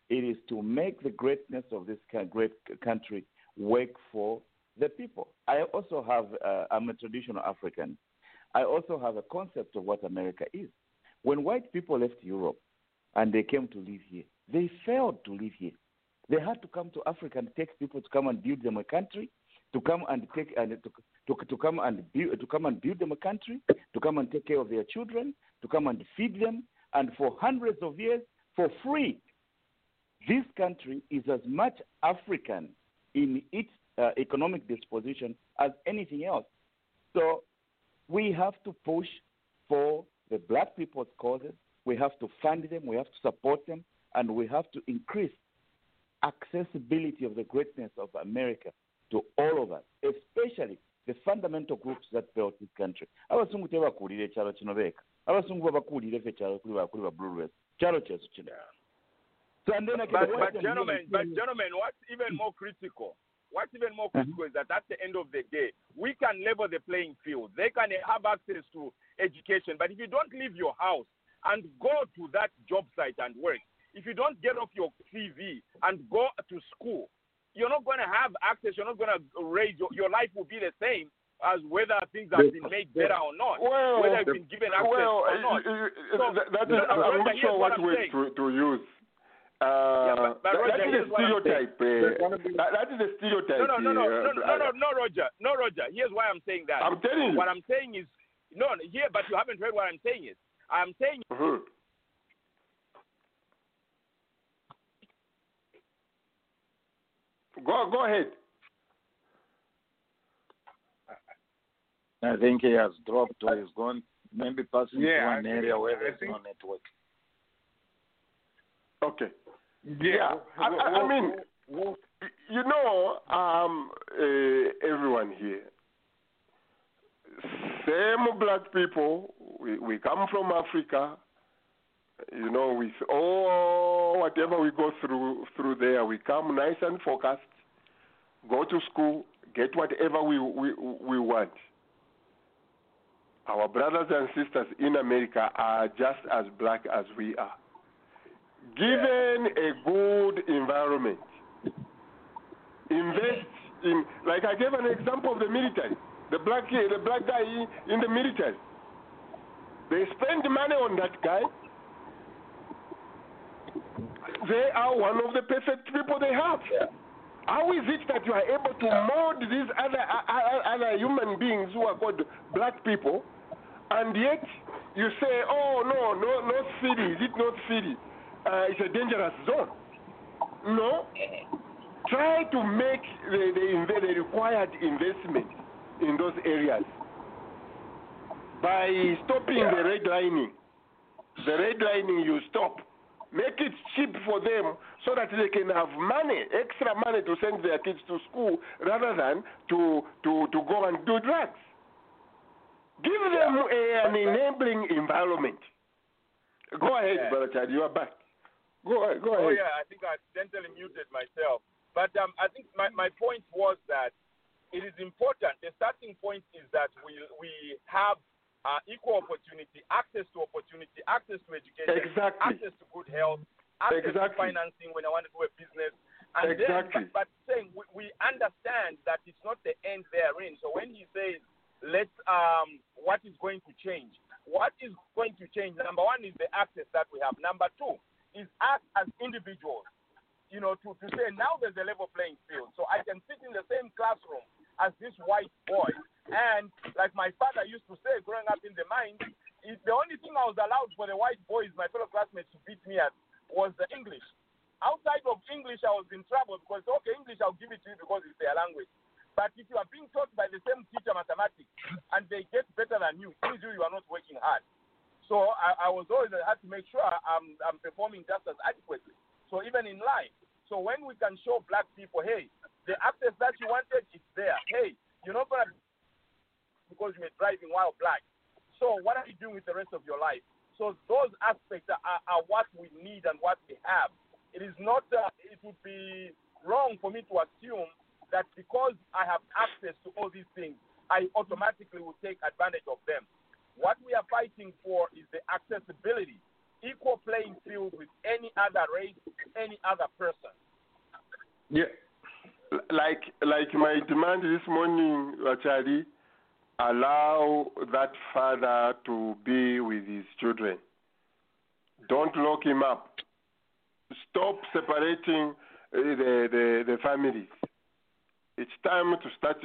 It is to make the greatness of this great country work for the people. I also have, uh, I'm a traditional African. I also have a concept of what America is. When white people left Europe and they came to live here, they failed to live here. They had to come to Africa and take people to come and build them a country, to come and take and to, to, to come and build to come and build them a country, to come and take care of their children, to come and feed them, and for hundreds of years for free. This country is as much African in its uh, economic disposition as anything else. So we have to push for the black people's causes. We have to fund them. We have to support them, and we have to increase accessibility of the greatness of America to all of us, especially the fundamental groups that built this country. abasungu tebakuulira ekyalo kino beeka abasungu babakuulira ffe ekyalo kuli bakuli ba blue kyalo kyesu kino So, and then I But, can- but gentlemen, but gentlemen, what's even more critical? What's even more Uh-huh. critical is that at the end of the day, we can level the playing field. They can have access to education, but if you don't leave your house and go to that job site and work, if you don't get off your CV and go to school, you're not going to have access. You're not going to raise your, your life will be the same as whether things have been made better or not, Well, whether you've been given access well, or not. uh, uh, So, that- that no, no, I'm not sure what what word to, to use. Uh, but- but that- Roger, that is a here's what I'm saying. stereotype. Uh, that, that is a stereotype. No, no, no, no, uh, no, no, no, no, Roger, no, Roger. Here's why I'm saying that. I'm telling you. What I'm saying is, no, here, but you haven't heard what I'm saying is, I'm saying Mhm. Go, go ahead. I think he has dropped or he's gone, maybe passing Yeah, to I an think- area where I there's think- no network. Okay. Yeah, I, I, I mean, we'll- you know, um, uh, everyone here, same black people, we, we come from Africa, you know, with oh, all whatever we go through through there, we come nice and focused, go to school, get whatever we, we, we want. Our brothers and sisters in America are just as black as we are. Given a good environment, invest in, like I gave an example of the military, the black, the black guy in the military. They spend money on that guy. They are one of the perfect people they have. How is it that you are able to mold these other, other, other human beings who are called black people, and yet you say, oh no, no, not city. Is it not city? Uh, it's a dangerous zone. No. Try to make the, the, the required investment in those areas by stopping the redlining. The redlining you stop. Make it cheap for them so that they can have money, extra money to send their kids to school rather than to, to, to go and do drugs. Give them a, an enabling environment. Go ahead, Yeah. Brother Chad, you are back. Go, ahead- Oh yeah, I think I accidentally muted myself. But um, I think my, my point was that it is important. The starting point is that we we have uh, equal opportunity, access to opportunity, access to education, Exactly. access to good health, access to financing when I want to do a business. And Exactly. Then, but, but saying we, we understand that it's not the end therein. So when he says let's um, what is going to change? What is going to change? Number one is the access that we have. Number two is us as individuals you know, to, to say now there's a level playing field. So I can sit in the same classroom as this white boy. And like my father used to say growing up in the mines, the only thing I was allowed for the white boys, my fellow classmates, to beat me at was the English. Outside of English, I was in trouble because, okay, English, I'll give it to you because it's their language. But if you are being taught by the same teacher mathematics and they get better than you, it you, you are not working hard. So I, I was always I had to make sure I'm, I'm performing just as adequately. So even in life, so when we can show black people, hey, the access that you wanted is there. Hey, you're not gonna because you were driving while black. So what are you doing with the rest of your life? So those aspects are, are what we need and what we have. It is not. Uh, it would be wrong for me to assume that because I have access to all these things, I automatically will take advantage of them. What we are fighting for is the accessibility, equal playing field with any other race, any other person. Yeah, like like my demand this morning, Achari, allow that father to be with his children. Don't lock him up. Stop separating uh, the, the the families. It's time to start.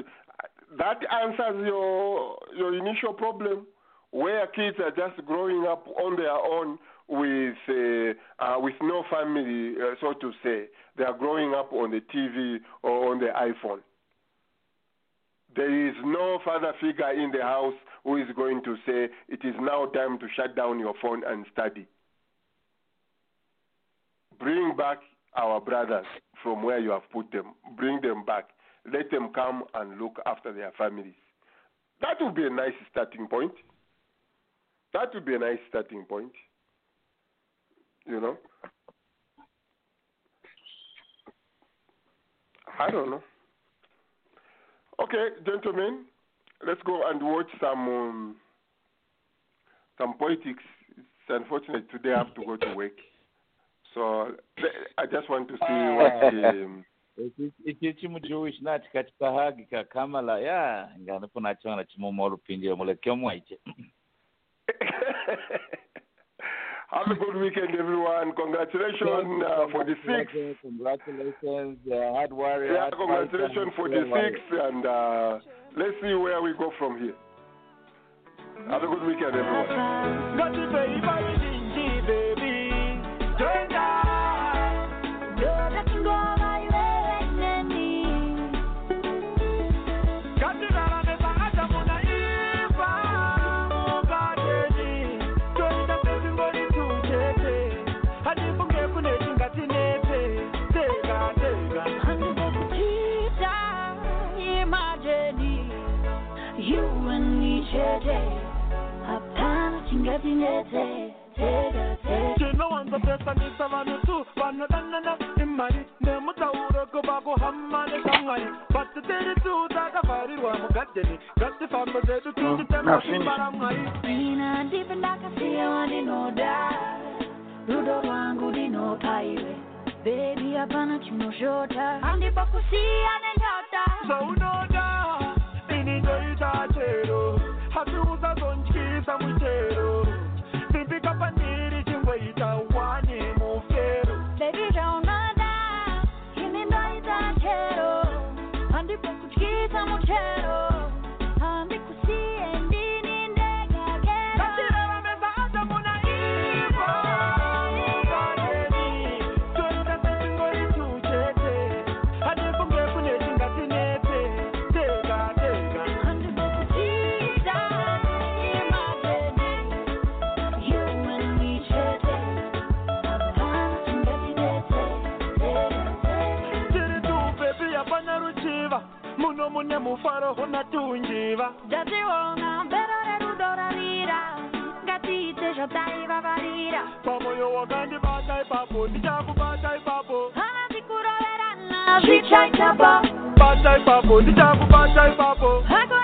That answers your your initial problem, where kids are just growing up on their own with uh, uh, with no family, uh, so to say. They are growing up on the TV or on the iPhone. There is no father figure in the house who is going to say it is now time to shut down your phone and study. Bring back our brothers from where you have put them. Bring them back. Let them come and look after their families. That would be a nice starting point. That would be a nice starting point. You know? I don't know. Okay, gentlemen, let's go and watch some um, some politics. It's unfortunate today I have to go to work, so I just want to see what. Um, ekyo kimujuwish nati katika hagi ka kamala ya ngana kuna chona chimuma olupindile muleke omwaike <laughs> Have a good weekend, everyone. Congratulations uh, for the sixth. Congratulations, uh, hard warrior. Yeah, congratulations fighter, for the warrior. sixth, and uh, let's see where we go from here. Have a good weekend, everyone. Hapana chingatinete tega tega chinowanza pesanisa vanhu tu vanhu danana imari nemutauro kuva kuhamane kamwari basi tiri tu takavharirwa mugadheni ngatifambe zedu tuchitema simba ramwari mina ndipi ndakasiya wandinoda rudo rwangu ndinopa iwe bebi hapana chinoshota handipo kusiya nenyota zvaunoda ini mufaro huna tunjiva ndationa mbero rerudo ravira ngatiite zvataivavarira pamoyo wakandibata ipapo ndichakubata ipapo hana ndikuroverana zvichaitapa bata ipapo ndichakubata ipapo hako